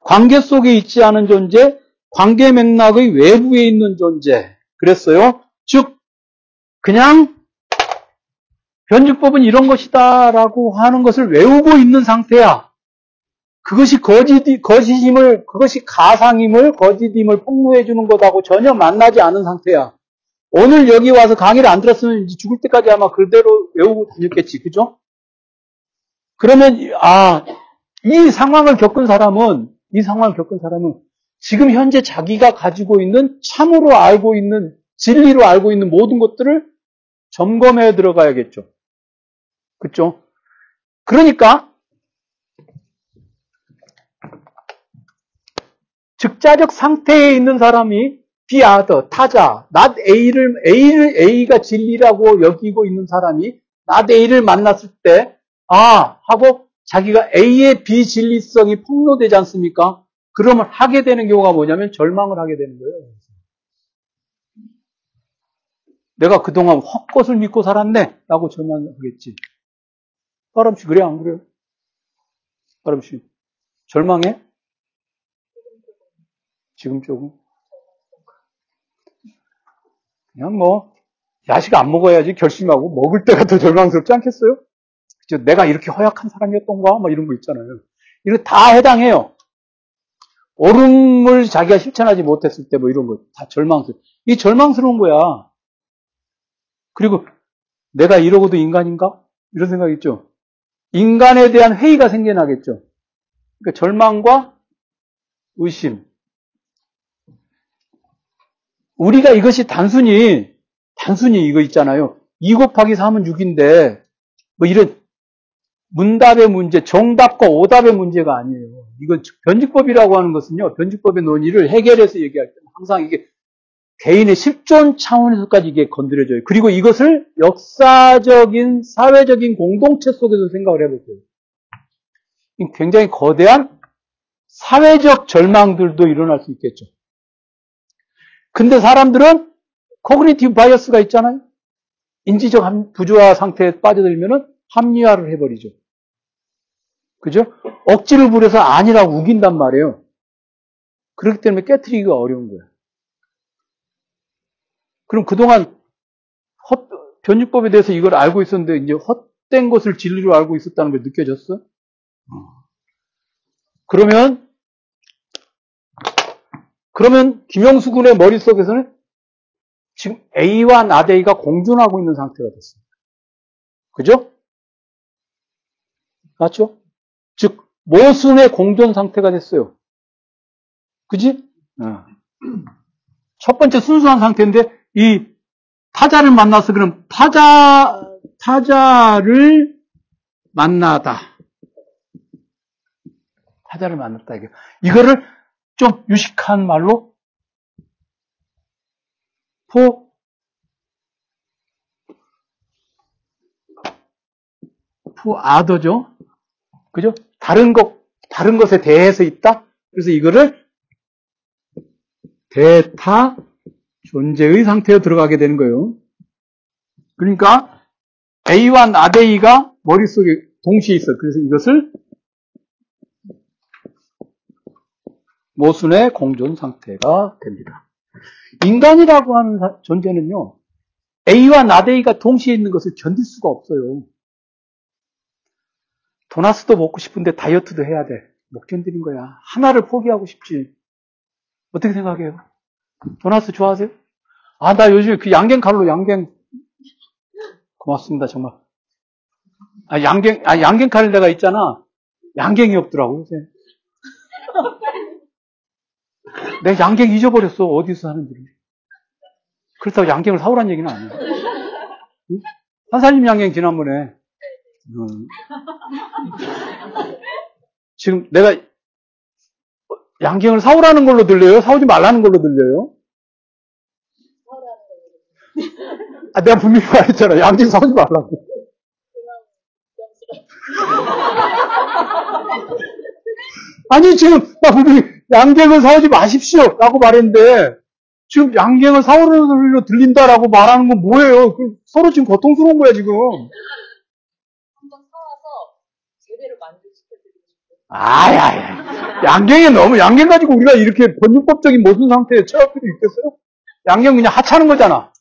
관계 속에 있지 않은 존재, 관계 맥락의 외부에 있는 존재. 그랬어요. 즉 그냥 변주법은 이런 것이다라고 하는 것을 외우고 있는 상태야. 그것이 거짓, 거짓임을, 그것이 가상임을, 거짓임을 폭로해 주는 것하고 전혀 만나지 않은 상태야. 오늘 여기 와서 강의를 안 들었으면 죽을 때까지 아마 그대로 외우고 다녔겠지. 그죠? 그러면, 아, 이 상황을 겪은 사람은, 이 상황을 겪은 사람은 지금 현재 자기가 가지고 있는 참으로 알고 있는, 진리로 알고 있는 모든 것들을 점검해 들어가야겠죠. 그죠? 그러니까 즉자적 상태에 있는 사람이 비아더 타자 not A를 A를 A가 진리라고 여기고 있는 사람이 not A를 만났을 때 아 하고 자기가 A의 비진리성이 폭로되지 않습니까? 그러면 하게 되는 경우가 뭐냐면 절망을 하게 되는 거예요. 내가 그동안 헛것을 믿고 살았네 라고 절망하겠지. 사람씨 그래 안 그래요? 사람씨 절망해? 지금 조금 그냥 뭐 야식 안 먹어야지 결심하고 먹을 때가 더 절망스럽지 않겠어요? 그죠? 내가 이렇게 허약한 사람이었던가 뭐 이런 거 있잖아요. 이거 다 해당해요. 옳음을 자기가 실천하지 못했을 때 뭐 이런 거 다 절망스러워. 이 절망스러운 거야. 그리고 내가 이러고도 인간인가? 이런 생각 있죠? 인간에 대한 회의가 생겨나겠죠. 그러니까 절망과 의심. 우리가 이것이 단순히, 단순히 이거 있잖아요. 2 곱하기 3은 6인데, 뭐 이런 문답의 문제, 정답과 오답의 문제가 아니에요. 이건 변직법이라고 하는 것은요, 변직법의 논의를 해결해서 얘기할 때 항상 이게 개인의 실존 차원에서까지 이게 건드려져요. 그리고 이것을 역사적인, 사회적인 공동체 속에서 생각을 해보세요. 굉장히 거대한 사회적 절망들도 일어날 수 있겠죠. 근데 사람들은 cognitive bias가 있잖아요. 인지적 부조화 상태에 빠져들면은 합리화를 해버리죠. 그죠? 억지를 부려서 아니라고 우긴단 말이에요. 그렇기 때문에 깨트리기가 어려운 거예요. 그럼 그동안 헛, 변유법에 대해서 이걸 알고 있었는데 이제 헛된 것을 진리로 알고 있었다는 게 느껴졌어? 그러면 그러면 김영수 군의 머릿속에서는 지금 A와 나데이가 공존하고 있는 상태가 됐습니다. 그죠? 맞죠? 즉 모순의 공존 상태가 됐어요. 그지? 어. 첫 번째 순수한 상태인데 이 타자를 만나서 그럼 타자 타자를 만나다. 타자를 만났다 이거를 좀 유식한 말로 포 포아더죠. 그죠? 다른 것 다른 것에 대해서 있다. 그래서 이거를 대타 존재의 상태로 들어가게 되는 거예요. 그러니까 A와 나데이가 머릿속에 동시에 있어. 그래서 이것을 모순의 공존 상태가 됩니다. 인간이라고 하는 존재는요, A와 나데이가 동시에 있는 것을 견딜 수가 없어요. 도나스도 먹고 싶은데 다이어트도 해야 돼. 못 견디는 거야. 하나를 포기하고 싶지. 어떻게 생각해요? 도나스 좋아하세요? 아, 나 요즘 그 양갱 칼로 양갱. 고맙습니다, 정말. 아, 양갱, 아, 양갱 칼 내가 있잖아. 양갱이 없더라고, 요새. 내 양갱 잊어버렸어. 어디서 사는지를. 그렇다고 양갱을 사오란 얘기는 아니야. 응? 한살림 양갱 지난번에. 음. 지금 내가 양갱을 사오라는 걸로 들려요? 사오지 말라는 걸로 들려요? 아, 내가 분명히 말했잖아. 양갱 사오지 말라고. 아니, 지금, 나 분명히 양갱을 사오지 마십시오. 라고 말했는데, 지금 양갱을 걸로 들린다라고 말하는 건 뭐예요? 서로 지금 고통스러운 거야, 지금. 한번 사와서 제대로 만족시켜드리고 싶어요. 아야, 양갱이 너무, 양갱 가지고 우리가 이렇게 번유법적인 모순 상태에 처할 필요 있겠어요? 양갱 그냥 하찮은 거잖아.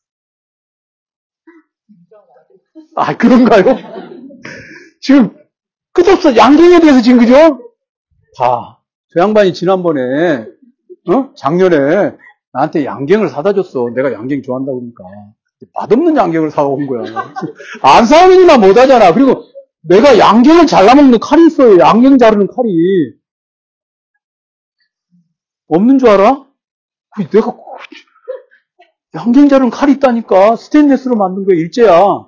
아, 그런가요? 지금, 끝없어. 양갱에 대해서 지금, 그죠? 봐. 저 양반이 지난번에, 어? 작년에 나한테 양갱을 사다 줬어. 내가 양갱 좋아한다고 그러니까. 맛없는 양갱을 사온 거야. 안 사오니까 못하잖아. 그리고 내가 양갱을 잘라먹는 칼이 있어요. 양갱 자르는 칼이. 없는 줄 알아? 내가 양갱 자르는 칼이 있다니까. 스테인레스로 만든 거야. 일제야.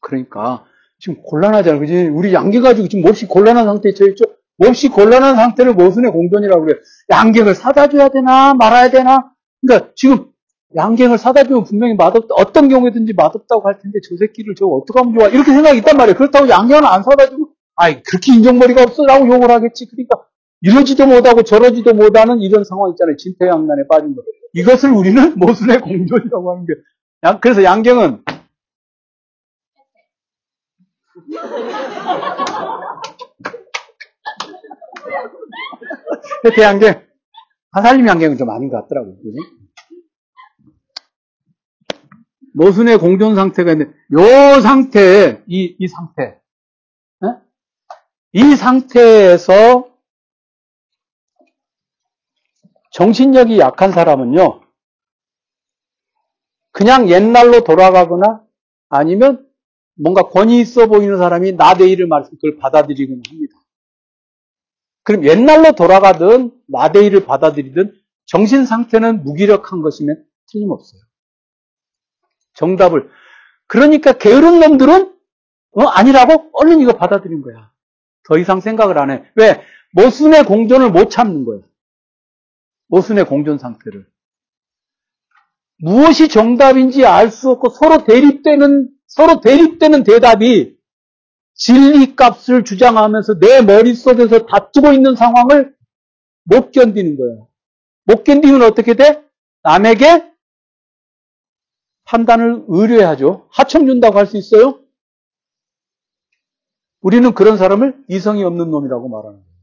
그러니까 지금 곤란하잖아. 그지? 우리 양갱 가지고 지금 몹시 곤란한 상태에 처했죠? 몹시 곤란한 상태를 모순의 공존이라고 그래요. 양갱을 사다 줘야 되나 말아야 되나? 그러니까 지금 양갱을 사다 주면 분명히 맛없다. 어떤 경우에든지 맛없다고 할 텐데 저 새끼를 저거 어떻게 하면 좋아? 이렇게 생각이 있단 말이에요. 그렇다고 양갱을 안 사다 주고 아이 그렇게 인정머리가 없어 라고 욕을 하겠지. 그러니까 이러지도 못하고 저러지도 못하는 이런 상황 있잖아요. 진퇴양난에 빠진 거. 이것을 우리는 모순의 공존이라고 하는 게. 그래서 양갱은 태 양갱, 하살림 양갱은 좀 아닌 것 같더라고요. 그죠? 모순의 공존 상태가 있는데, 요 상태, 이, 이 상태. 네? 이 상태에서 정신력이 약한 사람은요, 그냥 옛날로 돌아가거나 아니면 뭔가 권위 있어 보이는 사람이 나대이를 말씀 그걸 받아들이곤 합니다. 그럼 옛날로 돌아가든 나대이를 받아들이든 정신 상태는 무기력한 것이면 틀림없어요. 정답을. 그러니까 게으른 놈들은 어, 아니라고 얼른 이거 받아들인 거야. 더 이상 생각을 안 해. 왜? 모순의 공존을 못 참는 거야. 모순의 공존 상태를. 무엇이 정답인지 알 수 없고 서로 대립되는, 서로 대립되는 대답이 진리 값을 주장하면서 내 머릿속에서 다투고 있는 상황을 못 견디는 거예요. 못 견디면 어떻게 돼? 남에게 판단을 의뢰하죠. 하청 준다고 할 수 있어요? 우리는 그런 사람을 이성이 없는 놈이라고 말하는 거예요.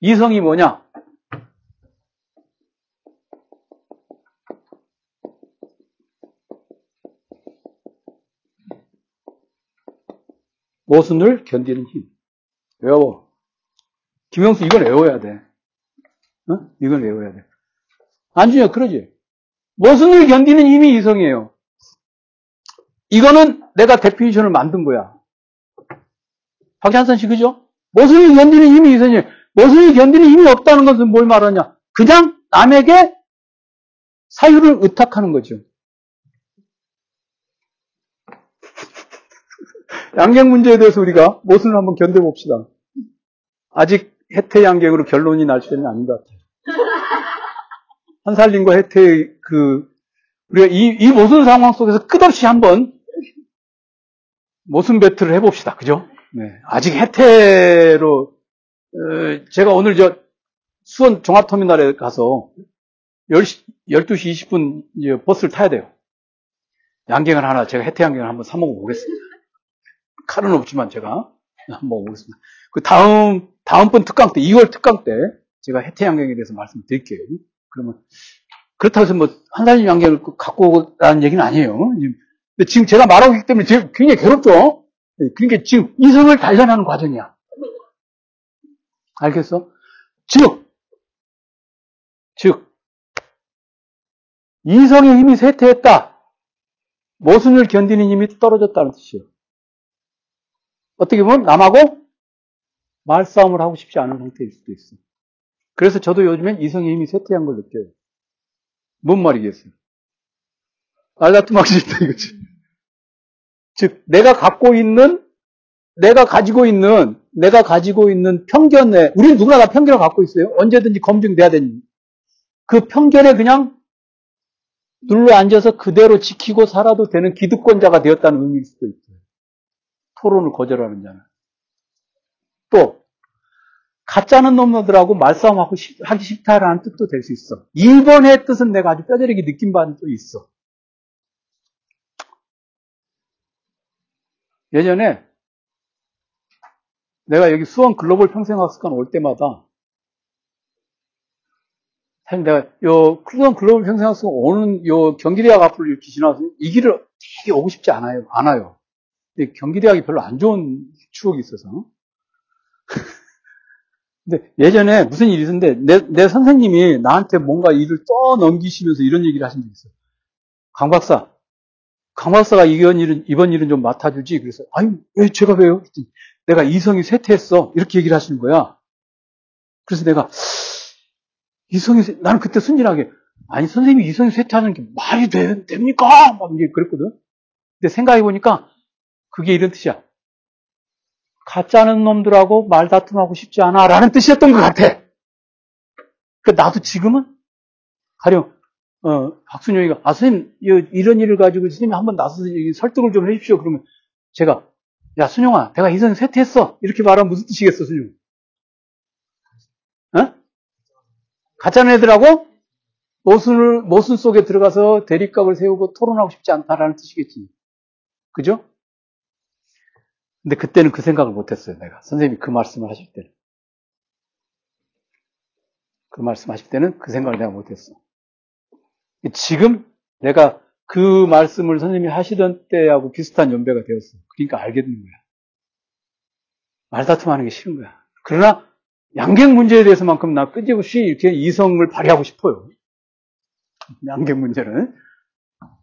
이성이 뭐냐? 모순을 견디는 힘. 외워. 김영수 이건 외워야 돼. 어? 이건 외워야 돼. 안준혁 그러지? 모순을 견디는 힘이 이성이에요. 이거는 내가 definition을 만든 거야. 박찬선 씨 그죠? 모순을 견디는 힘이 이성이에요. 모순을 견디는 힘이 없다는 것은 뭘 말하냐? 그냥 남에게 사유를 의탁하는 거죠. 양갱 문제에 대해서 우리가 모순을 한번 견뎌봅시다. 아직 해태 양갱으로 결론이 날 때는 아닌 것 같아요. 한살림과 해태의 그, 우리가 이, 이 모순 상황 속에서 끝없이 한번 모순 배틀을 해봅시다. 그죠? 네. 아직 해태로, 어, 제가 오늘 저 수원 종합터미널에 가서 10시, 12시 20분 버스를 타야 돼요. 양갱을 하나, 제가 해태 양갱을 한번 사먹어 보겠습니다. 칼은 없지만 제가 먹어보겠습니다. 그 다음, 다음번 특강 때, 2월 특강 때 제가 해태 양갱에 대해서 말씀드릴게요. 그러면, 그렇다고 해서 뭐, 한 살림 양갱을 갖고 오라는 얘기는 아니에요. 근데 지금 제가 말하고 있기 때문에 지금 굉장히 괴롭죠? 네, 그러니까 지금 이성을 단련하는 과정이야. 알겠어? 즉, 즉, 이성의 힘이 쇠퇴했다. 모순을 견디는 힘이 떨어졌다는 뜻이에요. 어떻게 보면 남하고 말싸움을 하고 싶지 않은 상태일 수도 있어. 그래서 저도 요즘엔 이성의 힘이 쇠퇴한 걸 느껴요. 뭔 말이겠어요? 알다툼하기 싫다 이거지. 즉, 내가 갖고 있는, 내가 가지고 있는, 내가 가지고 있는 편견에, 우리는 누구나 다 편견을 갖고 있어요. 언제든지 검증돼야 되는. 그 편견에 그냥 눌러 앉아서 그대로 지키고 살아도 되는 기득권자가 되었다는 의미일 수도 있어요. 토론을 거절하는 자는. 또, 가짜는 놈들하고 말싸움하고 하기 싫다라는 뜻도 될 수 있어. 1번의 뜻은 내가 아주 뼈저리게 느낀 바는 또 있어. 예전에 내가 여기 수원 글로벌 평생학습관 올 때마다 사실 내가 요 수원 글로벌 평생학습관 오는 요 경기대학 앞으로 이렇게 지나서 이 길을 되게 오고 싶지 않아요. 않아요. 근데 경기대학이 별로 안 좋은 추억이 있어서. 근데 예전에 무슨 일이 있었는데 내, 내 선생님이 나한테 뭔가 일을 떠넘기시면서 이런 얘기를 하신 적이 있어요. 강 박사, 강 박사가 이번 일은, 이번 일은 좀 맡아주지. 그래서, 아니, 왜 제가 왜요? 내가 이성이 쇠퇴했어. 이렇게 얘기를 하시는 거야. 그래서 내가, 이성이, 나는 그때 순진하게, 아니, 선생님이 이성이 쇠퇴하는 게 말이 되, 됩니까? 막 이제 그랬거든. 근데 생각해보니까, 그게 이런 뜻이야. 가짜는 놈들하고 말다툼하고 싶지 않아. 라는 뜻이었던 것 같아. 그 나도 지금은, 가령, 어, 박순영이가, 아, 선생님, 이런 일을 가지고 선생님이 한번 나서서 설득을 좀 해주십시오. 그러면 제가, 야, 순영아, 내가 이선생 세퇴했어. 이렇게 말하면 무슨 뜻이겠어, 순영? 어? 가짜는 애들하고 모순을, 모순 속에 들어가서 대립각을 세우고 토론하고 싶지 않다라는 뜻이겠지. 그죠? 근데 그때는 그 생각을 못 했어요, 내가. 선생님이 그 말씀을 하실 때는. 그 말씀 하실 때는 그 생각을 내가 못 했어. 지금 내가 그 말씀을 선생님이 하시던 때하고 비슷한 연배가 되었어. 그러니까 된 거야. 말다툼 하는 게 싫은 거야. 그러나 양갱 문제에 대해서만큼 나 끄집없이 이렇게 이성을 발휘하고 싶어요. 양갱 문제는.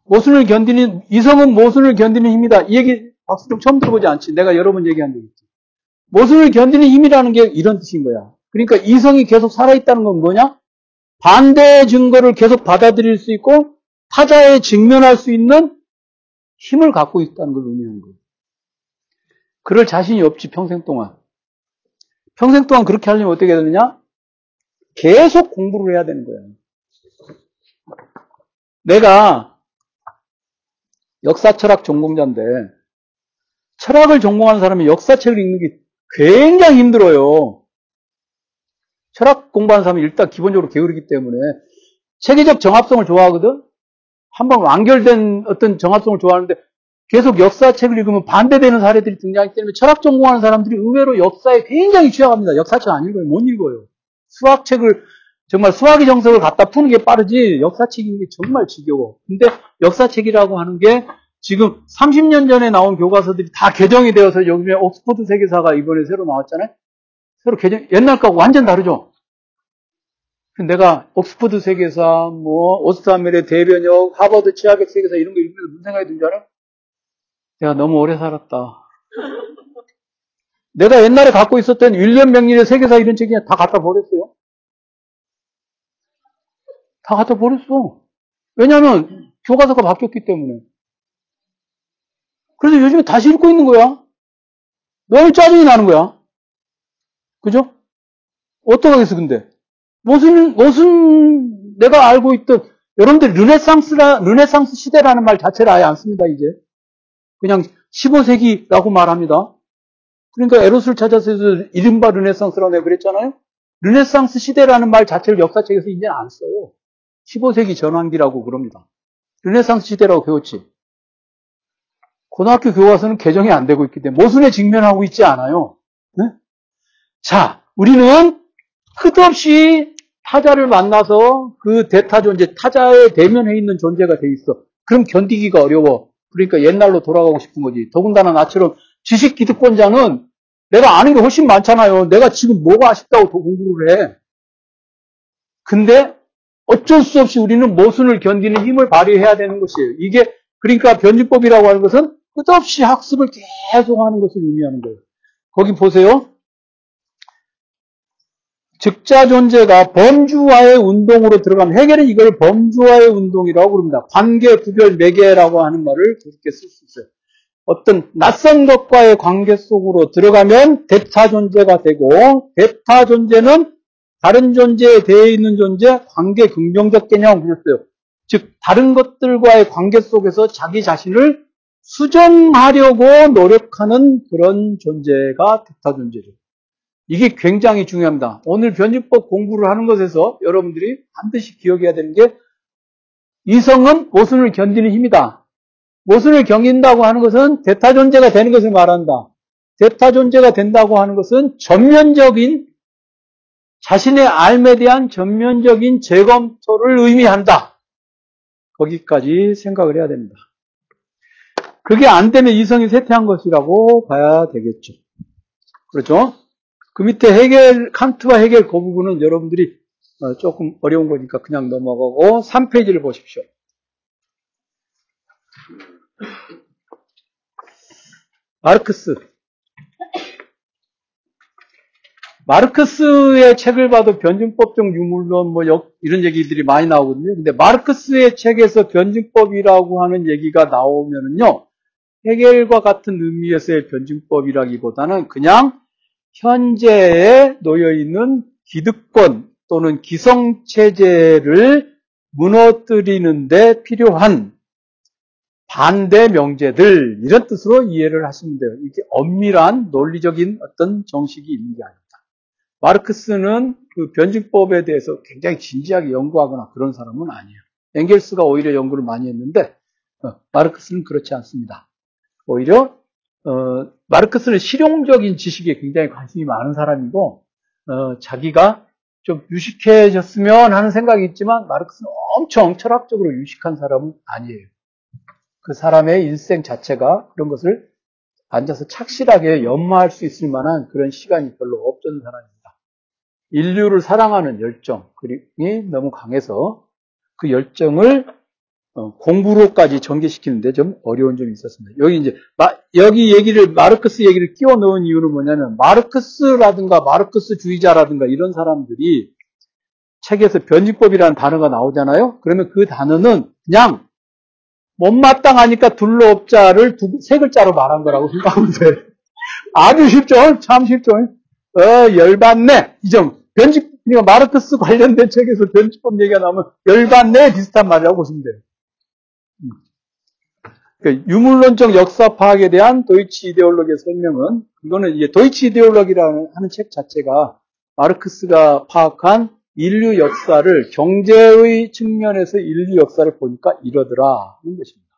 모순을 견디는, 이성은 모순을 견디는 힘이다. 이 얘기 박수좀 처음 들어보지 않지. 내가 여러 번 얘기한 적 있지. 모순을 견디는 힘이라는 게 이런 뜻인 거야. 그러니까 이성이 계속 살아있다는 건 뭐냐? 반대의 증거를 계속 받아들일 수 있고 타자에 직면할 수 있는 힘을 갖고 있다는 걸 의미하는 거예요. 그럴 자신이 없지 평생 동안. 평생 동안 그렇게 하려면 어떻게 해야 되느냐? 계속 공부를 해야 되는 거예요. 내가 역사 철학 전공자인데 철학을 전공하는 사람이 역사책을 읽는 게 굉장히 힘들어요. 철학 공부하는 사람은 일단 기본적으로 게으르기 때문에 체계적 정합성을 좋아하거든? 한번 완결된 어떤 정합성을 좋아하는데 계속 역사책을 읽으면 반대되는 사례들이 등장하기 때문에 철학 전공하는 사람들이 의외로 역사에 굉장히 취약합니다. 역사책 안 읽어요. 못 읽어요. 수학책을 정말 수학의 정석을 갖다 푸는 게 빠르지 역사책 읽는 게 정말 지겨워. 근데 역사책이라고 하는 게 지금 30년 전에 나온 교과서들이 다 개정이 되어서 요즘에 옥스퍼드 세계사가 이번에 새로 나왔잖아요. 새로 개정, 옛날 거하고 완전 다르죠? 내가 옥스퍼드 세계사, 뭐, 오스트하멜의 대변역, 하버드 치아백 세계사 이런 거 읽으면서 무슨 생각이 든 줄 알아? 내가 너무 오래 살았다. 내가 옛날에 갖고 있었던 윌리엄 명린의 세계사 이런 책이 다 갖다 버렸어요. 다 갖다 버렸어. 왜냐하면 교과서가 바뀌었기 때문에. 그래서 요즘에 다시 읽고 있는 거야. 너무 짜증이 나는 거야. 그죠? 어떡하겠어, 근데? 무슨, 무슨, 내가 알고 있던, 여러분들 르네상스라, 르네상스 시대라는 말 자체를 아예 안 씁니다, 이제. 그냥 15세기라고 말합니다. 그러니까 에로스를 찾아서 이른바 르네상스라고 내가 그랬잖아요? 르네상스 시대라는 말 자체를 역사책에서 이제 안 써요. 15세기 전환기라고 그럽니다. 르네상스 시대라고 배웠지. 고등학교 교과서는 개정이 안 되고 있기 때문에 모순에 직면하고 있지 않아요. 네? 자, 우리는 끝없이 타자를 만나서 그 대타 존재, 타자의 대면에 있는 존재가 돼 있어. 그럼 견디기가 어려워. 그러니까 옛날로 돌아가고 싶은 거지. 더군다나 나처럼 지식 기득권자는 내가 아는 게 훨씬 많잖아요. 내가 지금 뭐가 아쉽다고 더 공부를 해. 근데 어쩔 수 없이 우리는 모순을 견디는 힘을 발휘해야 되는 것이에요. 이게 그러니까 변증법이라고 하는 것은 끝없이 학습을 계속 하는 것을 의미하는 거예요. 거기 보세요. 즉자 존재가 범주와의 운동으로 들어가면 해결은 이걸 범주와의 운동이라고 부릅니다. 관계, 구별, 매개라고 하는 말을 그렇게 쓸 수 있어요. 어떤 낯선 것과의 관계 속으로 들어가면 대타 존재가 되고 대타 존재는 다른 존재에 대해 있는 존재, 관계 긍정적 개념을 부렸어요. 즉 다른 것들과의 관계 속에서 자기 자신을 수정하려고 노력하는 그런 존재가 대타 존재죠. 이게 굉장히 중요합니다. 오늘 변증법 공부를 하는 것에서 여러분들이 반드시 기억해야 되는 게 이성은 모순을 견디는 힘이다. 모순을 견딘다고 하는 것은 대타 존재가 되는 것을 말한다. 대타 존재가 된다고 하는 것은 전면적인 자신의 삶에 대한 전면적인 재검토를 의미한다. 거기까지 생각을 해야 됩니다. 그게 안 되면 이성이 쇠퇴한 것이라고 봐야 되겠죠. 그렇죠? 그 밑에 해결, 칸트와 해결 그 부분은 여러분들이 어, 조금 어려운 거니까 그냥 넘어가고 3페이지를 보십시오. 마르크스. 마르크스의 책을 봐도 변증법적 유물론 뭐 이런 얘기들이 많이 나오거든요. 근데 마르크스의 책에서 변증법이라고 하는 얘기가 나오면은요. 해결과 같은 의미에서의 변증법이라기보다는 그냥 현재에 놓여 있는 기득권 또는 기성 체제를 무너뜨리는 데 필요한 반대 명제들 이런 뜻으로 이해를 하시면 돼요. 이게 엄밀한 논리적인 어떤 정식이 있는 게 아닙니다. 마르크스는 그 변증법에 대해서 굉장히 진지하게 연구하거나 그런 사람은 아니에요. 엥겔스가 오히려 연구를 많이 했는데 어, 마르크스는 그렇지 않습니다. 오히려 어, 마르크스는 실용적인 지식에 굉장히 관심이 많은 사람이고 어, 자기가 좀 유식해졌으면 하는 생각이 있지만 마르크스는 엄청 철학적으로 유식한 사람은 아니에요. 그 사람의 일생 자체가 그런 것을 앉아서 착실하게 연마할 수 있을 만한 그런 시간이 별로 없던 사람입니다. 인류를 사랑하는 열정이 너무 강해서 그 열정을 어, 공부로까지 전개시키는데 좀 어려운 점이 있었습니다. 여기 이제 여기 얘기를 마르크스 얘기를 끼워 넣은 이유는 뭐냐면 마르크스라든가 마르크스 주의자라든가 이런 사람들이 책에서 변증법이라는 단어가 나오잖아요. 그러면 그 단어는 그냥 못마땅하니까 둘러업자를 두, 세 글자로 말한 거라고 생각하면 돼. 아주 쉽죠? 참 쉽죠? 어, 열받네. 이 점. 변증, 그러니까 마르크스 관련된 책에서 변증법 얘기가 나오면 열받네 비슷한 말이라고 보시면 돼요. 그 유물론적 역사 파악에 대한 도이치 이데올로기의 설명은 이거는 이제 도이치 이데올로기라는 하는 책 자체가 마르크스가 파악한 인류 역사를 경제의 측면에서 인류 역사를 보니까 이러더라 하는 것입니다.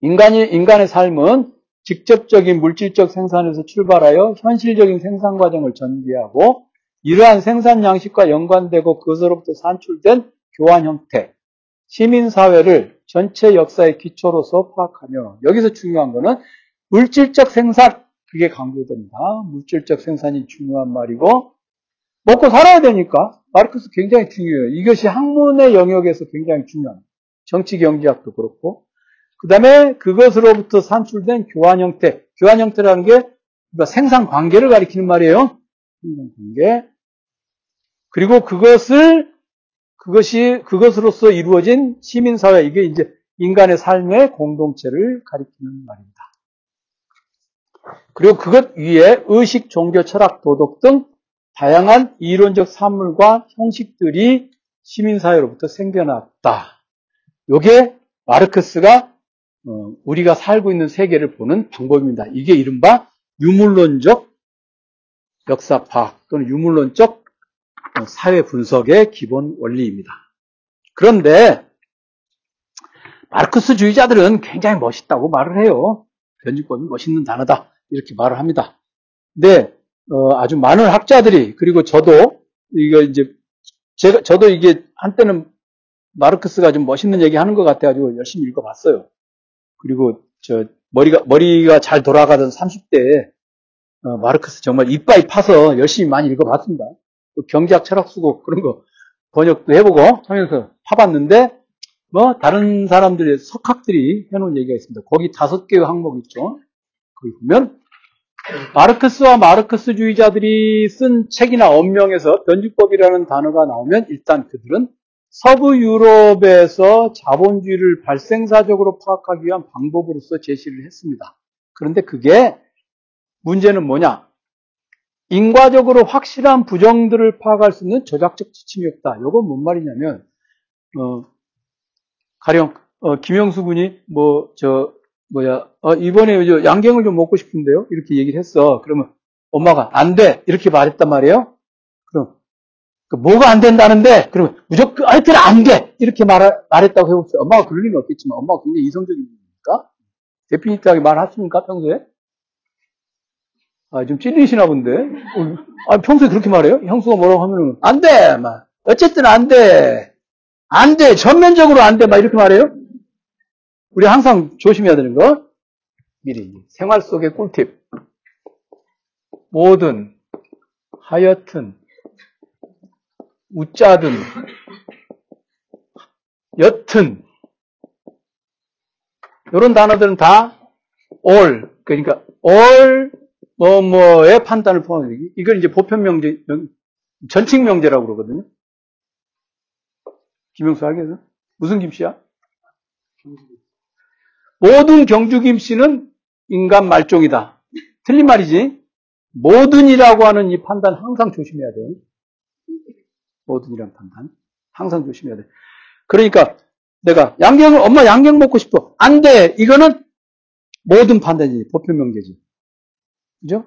인간이 인간의 삶은 직접적인 물질적 생산에서 출발하여 현실적인 생산 과정을 전개하고 이러한 생산 양식과 연관되고 그것으로부터 산출된 교환 형태, 시민 사회를 전체 역사의 기초로서 파악하며 여기서 중요한 것은 물질적 생산, 그게 강조됩니다. 물질적 생산이 중요한 말이고 먹고 살아야 되니까 마르크스 굉장히 중요해요. 이것이 학문의 영역에서 굉장히 중요한 정치 경제학도 그렇고 그 다음에 그것으로부터 산출된 교환 형태 교환 형태라는 게 생산 관계를 가리키는 말이에요. 생산 관계 그리고 그것을 그것이 그것으로서 이루어진 시민사회 이게 이제 인간의 삶의 공동체를 가리키는 말입니다. 그리고 그것 위에 의식, 종교, 철학, 도덕 등 다양한 이론적 산물과 형식들이 시민사회로부터 생겨났다. 요게 마르크스가 어, 우리가 살고 있는 세계를 보는 방법입니다. 이게 이른바 유물론적 역사 파악 또는 유물론적 사회 분석의 기본 원리입니다. 그런데 마르크스주의자들은 굉장히 멋있다고 말을 해요. 변증법이 멋있는 단어다 이렇게 말을 합니다. 근데 어, 아주 많은 학자들이 그리고 저도 이거 이제 제가 저도 이게 한때는 마르크스가 좀 멋있는 얘기 하는 것 같아가지고 열심히 읽어봤어요. 그리고 저 머리가 머리가 잘 돌아가던 30대에 어, 마르크스 정말 이빠이 파서 열심히 많이 읽어봤습니다. 경제학 철학 쓰고 그런 거 번역도 해보고 하면서 파봤는데 뭐 다른 사람들의 석학들이 해놓은 얘기가 있습니다. 거기 다섯 개의 항목 있죠. 거기 보면 마르크스와 마르크스주의자들이 쓴 책이나 언명에서 변주법이라는 단어가 나오면 일단 그들은 서부 유럽에서 자본주의를 발생사적으로 파악하기 위한 방법으로서 제시를 했습니다. 그런데 그게 문제는 뭐냐? 인과적으로 확실한 부정들을 파악할 수 있는 저작적 지침이 없다. 이건 뭔 말이냐면, 어, 가령, 어, 김영수 군이, 뭐, 저, 뭐야, 어, 이번에 양갱을 좀 먹고 싶은데요? 이렇게 얘기를 했어. 그러면 엄마가, 안 돼! 이렇게 말했단 말이에요? 그럼, 그 뭐가 안 된다는데? 그러면 무조건, 하여튼 안 돼! 이렇게 말, 말했다고 해봅시다. 엄마가 그럴 리는 없겠지만, 엄마가 굉장히 이성적인 분이니까? 데피니트하게 말하십니까, 평소에? 아, 좀 찔리시나 본데? 아, 평소에 그렇게 말해요? 형수가 뭐라고 하면은, 안 돼! 막, 어쨌든 안 돼! 안 돼! 전면적으로 안 돼! 막 이렇게 말해요? 우리 항상 조심해야 되는 거, 미리, 생활 속의 꿀팁. 뭐든, 하여튼, 웃자든, 여튼, 이런 단어들은 다 all, 그러니까 all 뭐, 뭐의 판단을 포함해. 이걸 이제 보편명제, 전칙명제라고 그러거든요. 김영수 하겠어? 무슨 김씨야? 모든 경주 김씨는 인간 말종이다. 틀린 말이지. 모든이라고 하는 이 판단 항상 조심해야 돼요. 모든이라는 판단. 항상 조심해야 돼. 그러니까 내가 양갱을, 엄마 양갱 먹고 싶어. 안 돼! 이거는 모든 판단이지. 보편명제지. 그죠?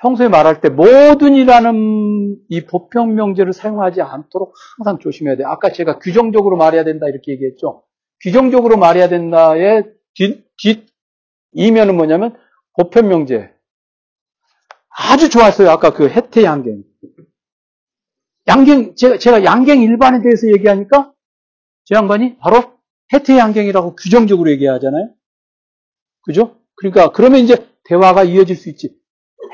평소에 말할 때 모든이라는 이 보편 명제를 사용하지 않도록 항상 조심해야 돼. 아까 제가 규정적으로 말해야 된다 이렇게 얘기했죠. 규정적으로 말해야 된다의 뒷, 뒷 이면은 뭐냐면 보편 명제. 아주 좋았어요. 아까 그 해태 양갱. 양갱 제가, 제가 양갱 일반에 대해서 얘기하니까 저 양반이 바로 해태 양갱이라고 규정적으로 얘기하잖아요. 그죠? 그러니까 그러면 이제 대화가 이어질 수 있지.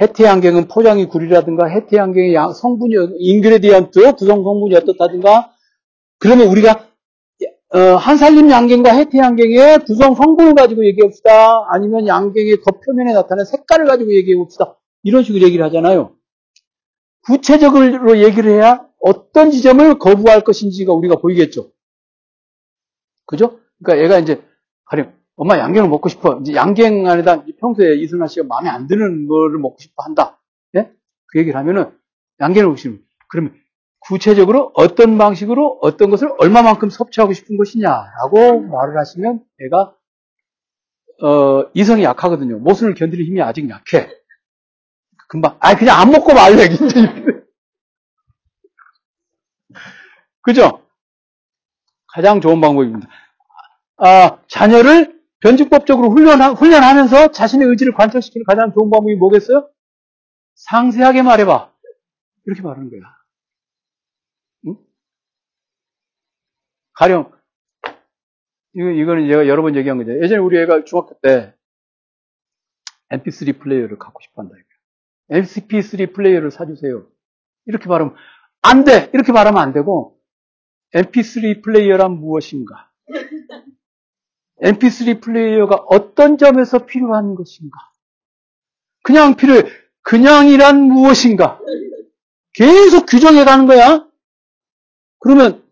해태양갱은 포장이 구리라든가 해태양갱의 성분이 ingredient 구성 성분이 어떻다든가 그러면 우리가 어, 한살림 양갱과 해태 양갱의 구성 성분을 가지고 얘기합시다. 아니면 양갱의 겉표면에 나타나는 색깔을 가지고 얘기해 봅시다. 이런 식으로 얘기를 하잖아요. 구체적으로 얘기를 해야 어떤 지점을 거부할 것인지가 우리가 보이겠죠. 그죠? 그러니까 얘가 이제 가령 엄마 양갱을 먹고 싶어. 이제 양갱 안에다 평소에 이순아 씨가 마음에 안 드는 거를 먹고 싶어 한다. 예? 그 얘기를 하면은 양갱을 싶으면 그러면 구체적으로 어떤 방식으로 어떤 것을 얼마만큼 섭취하고 싶은 것이냐라고 말을 하시면 애가 어, 이성이 약하거든요. 모순을 견디는 힘이 아직 약해. 금방, 아, 그냥 안 먹고 말래. 그죠? 가장 좋은 방법입니다. 아, 자녀를 변증법적으로 훈련하, 훈련하면서 자신의 의지를 관철시키는 가장 좋은 방법이 뭐겠어요? 상세하게 말해봐. 이렇게 말하는 거야. 응? 가령, 이거, 이거는 제가 여러 번 얘기한 거죠. 예전에 우리 애가 중학교 때 MP3 플레이어를 갖고 싶어 한다. MP3 플레이어를 사주세요. 이렇게 말하면, 안 돼! 이렇게 말하면 안 되고, MP3 플레이어란 무엇인가? MP3 플레이어가 어떤 점에서 필요한 것인가? 그냥 필요해. 그냥이란 무엇인가? 계속 규정해 가는 거야. 그러면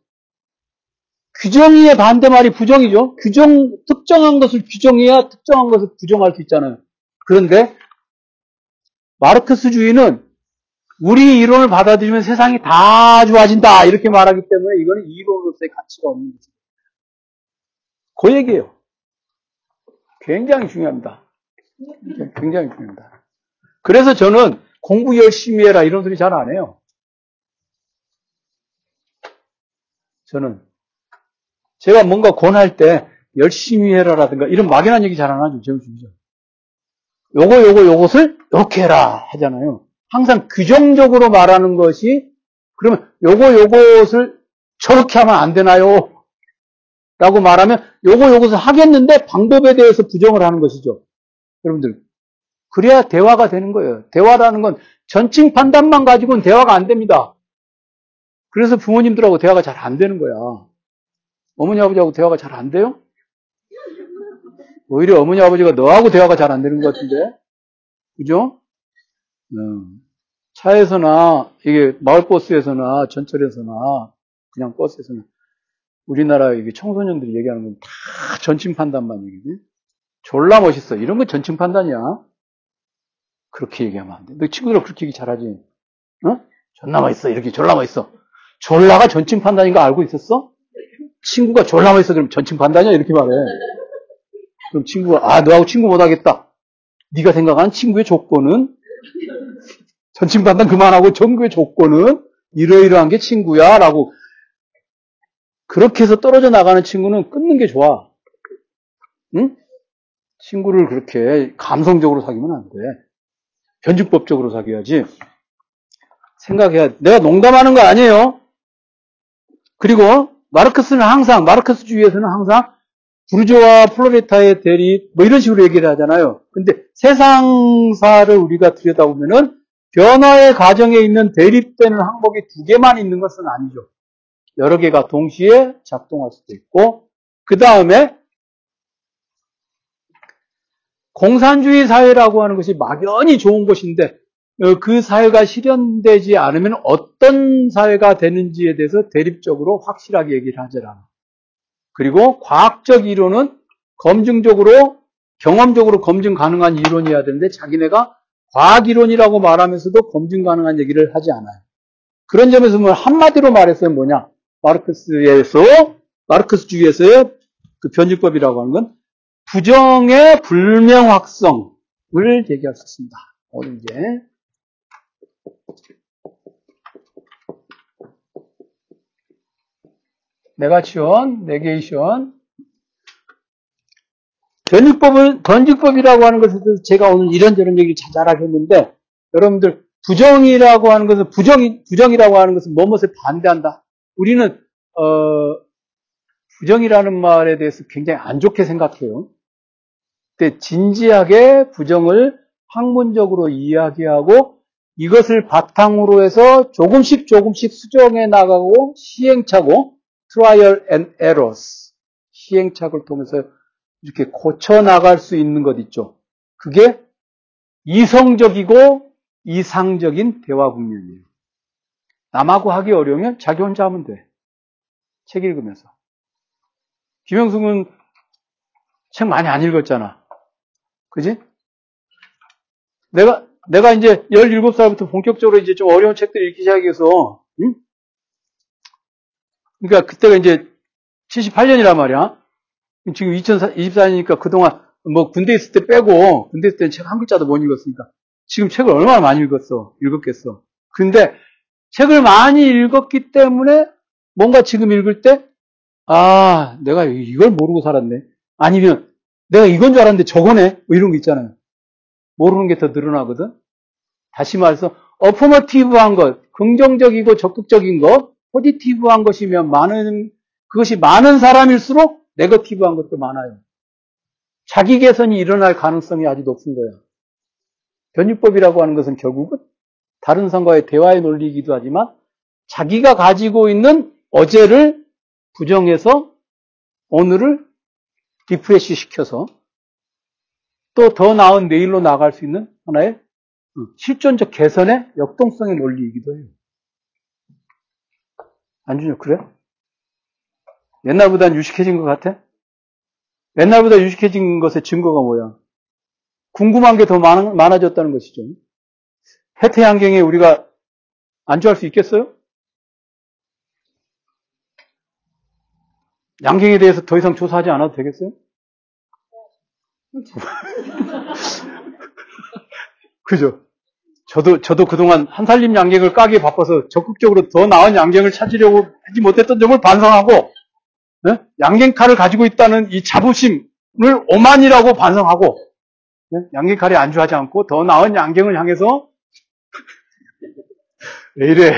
규정의 반대말이 부정이죠. 규정, 특정한 것을 규정해야 특정한 것을 부정할 수 있잖아요. 그런데 마르크스주의는 우리 이론을 받아들이면 세상이 다 좋아진다. 이렇게 말하기 때문에 이거는 이론으로서의 가치가 없는 거죠. 그 얘기예요. 굉장히 중요합니다. 굉장히 중요합니다. 그래서 저는 공부 열심히 해라 이런 소리 잘 안 해요. 저는 제가 뭔가 권할 때 열심히 해라라든가 이런 막연한 얘기 잘 안 하죠. 제가 중죠. 요거 요거 요것을 이렇게 해라 하잖아요. 항상 규정적으로 말하는 것이 그러면 요거 요것을 저렇게 하면 안 되나요? 라고 말하면 요거 요것을 하겠는데 방법에 대해서 부정을 하는 것이죠. 여러분들 그래야 대화가 되는 거예요. 대화라는 건 전칭 판단만 가지고는 대화가 안 됩니다. 그래서 부모님들하고 대화가 잘 안 되는 거야. 어머니 아버지하고 대화가 잘 안 돼요? 오히려 어머니 아버지가 너하고 대화가 잘 안 되는 것 같은데. 그죠? 음. 차에서나 이게 마을 버스에서나 전철에서나 그냥 버스에서나 우리나라 청소년들이 얘기하는 건 다 전칭 판단만 얘기지. 졸라 멋있어. 이런 건 전칭 판단이야. 그렇게 얘기하면 안 돼. 너 친구들 그렇게 얘기 잘하지. 어? 존나 멋있어. 이렇게 졸라 멋있어. 졸라가 전칭 판단인 거 알고 있었어? 친구가 졸라 멋있어. 그럼 전칭 판단이야? 이렇게 말해. 그럼 친구가, 아, 너하고 친구 못 하겠다. 네가 생각한 친구의 조건은 전칭 판단 그만하고 정규의 조건은 이러이러한 게 친구야 라고 그렇게 해서 떨어져 나가는 친구는 끊는 게 좋아. 응? 친구를 그렇게 감성적으로 사귀면 안 돼. 변증법적으로 사귀어야지. 생각해야, 내가 농담하는 거 아니에요. 그리고 마르크스는 항상, 마르크스주의에서는 항상 부르주와 플로레타의 대립, 뭐 이런 식으로 얘기를 하잖아요. 근데 세상사를 우리가 들여다보면은 변화의 과정에 있는 대립되는 항목이 두 개만 있는 것은 아니죠. 여러 개가 동시에 작동할 수도 있고, 그 다음에 공산주의 사회라고 하는 것이 막연히 좋은 것인데, 어, 그 사회가 실현되지 않으면 어떤 사회가 되는지에 대해서 대립적으로 확실하게 얘기를 하더라. 그리고 과학적 이론은 검증적으로, 경험적으로 검증 가능한 이론이어야 되는데 자기네가 과학 이론이라고 말하면서도 검증 가능한 얘기를 하지 않아요. 그런 점에서 뭐 한마디로 말해서 뭐냐? 마르크스에서 마르크스주의에서의 그 변증법이라고 하는 건 부정의 불명확성을 얘기할 수 있습니다. 오늘 이제 네가치온, 네게이션 변증법은, 변증법이라고 하는 것에 대해서 제가 오늘 이런저런 얘기를 자잘하게 했는데, 여러분들, 부정이라고 하는 것은, 부정, 부정이라고 하는 것은 뭐뭇에 반대한다. 우리는, 어, 부정이라는 말에 대해서 굉장히 안 좋게 생각해요. 근데 진지하게 부정을 학문적으로 이야기하고 이것을 바탕으로 해서 조금씩 조금씩 수정해 나가고 시행착오, trial and errors, 시행착오를 통해서 이렇게 고쳐 나갈 수 있는 것 있죠. 그게 이성적이고 이상적인 대화 국면이에요. 남하고 하기 어려우면 자기 혼자 하면 돼. 책 읽으면서. 김영숙은 책 많이 안 읽었잖아. 그지? 내가, 내가 이제 17살부터 본격적으로 이제 좀 어려운 책들을 읽기 시작해서, 응? 그러니까 그때가 이제 78년이란 말이야. 지금 2024년이니까 그동안 뭐 군대 있을 때 빼고 군대 있을 때는 책 한 글자도 못 읽었으니까 지금 책을 얼마나 많이 읽었어 읽었겠어 근데 책을 많이 읽었기 때문에 뭔가 지금 읽을 때 아, 내가 이걸 모르고 살았네. 아니면 내가 이건 줄 알았는데 저거네. 뭐 이런 거 있잖아요. 모르는 게 더 늘어나거든. 다시 말해서 어포머티브한 것, 긍정적이고 적극적인 것, 포지티브한 것이면 많은 그것이 많은 사람일수록 negative한 것도 많아요. 자기 개선이 일어날 가능성이 아주 높은 거야. 변증법이라고 하는 것은 결국은 다른 성과의 대화의 논리이기도 하지만 자기가 가지고 있는 어제를 부정해서 오늘을 refresh 시켜서 또 더 나은 내일로 나갈 수 있는 하나의 실존적 개선의 역동성의 논리이기도 해요. 안준혁 그래? 옛날보다 유식해진 것 같아? 옛날보다 유식해진 것의 증거가 뭐야? 궁금한 게 더 많아졌다는 것이죠. 해태양경에 우리가 안주할 수 있겠어요? 양갱에 대해서 더 이상 조사하지 않아도 되겠어요? 그죠? 저도, 저도 그동안 한살림 양갱을 까기 바빠서 적극적으로 더 나은 양갱을 찾으려고 하지 못했던 점을 반성하고, 네? 양갱칼을 가지고 있다는 이 자부심을 오만이라고 반성하고, 네? 양갱칼에 안주하지 않고 더 나은 양갱을 향해서, 왜 이래.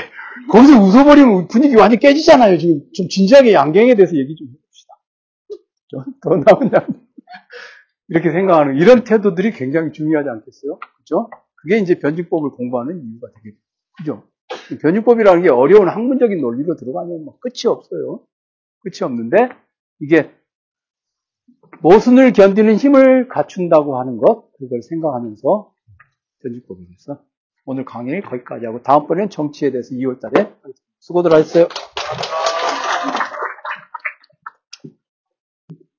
거기서 웃어버리면 분위기 완전 깨지잖아요. 지금 좀 진지하게 양갱에 대해서 얘기 좀 해봅시다. 더 나은 양갱. 이렇게 생각하는 이런 태도들이 굉장히 중요하지 않겠어요? 그죠? 그게 이제 변증법을 공부하는 이유가 되겠죠. 그죠? 변증법이라는 게 어려운 학문적인 논리로 들어가면 뭐 끝이 없어요. 끝이 없는데 이게 모순을 견디는 힘을 갖춘다고 하는 것 그걸 생각하면서 변증법에 대해서 오늘 강의 거기까지 하고 다음번에는 정치에 대해서 2월달에 수고들 하셨어요.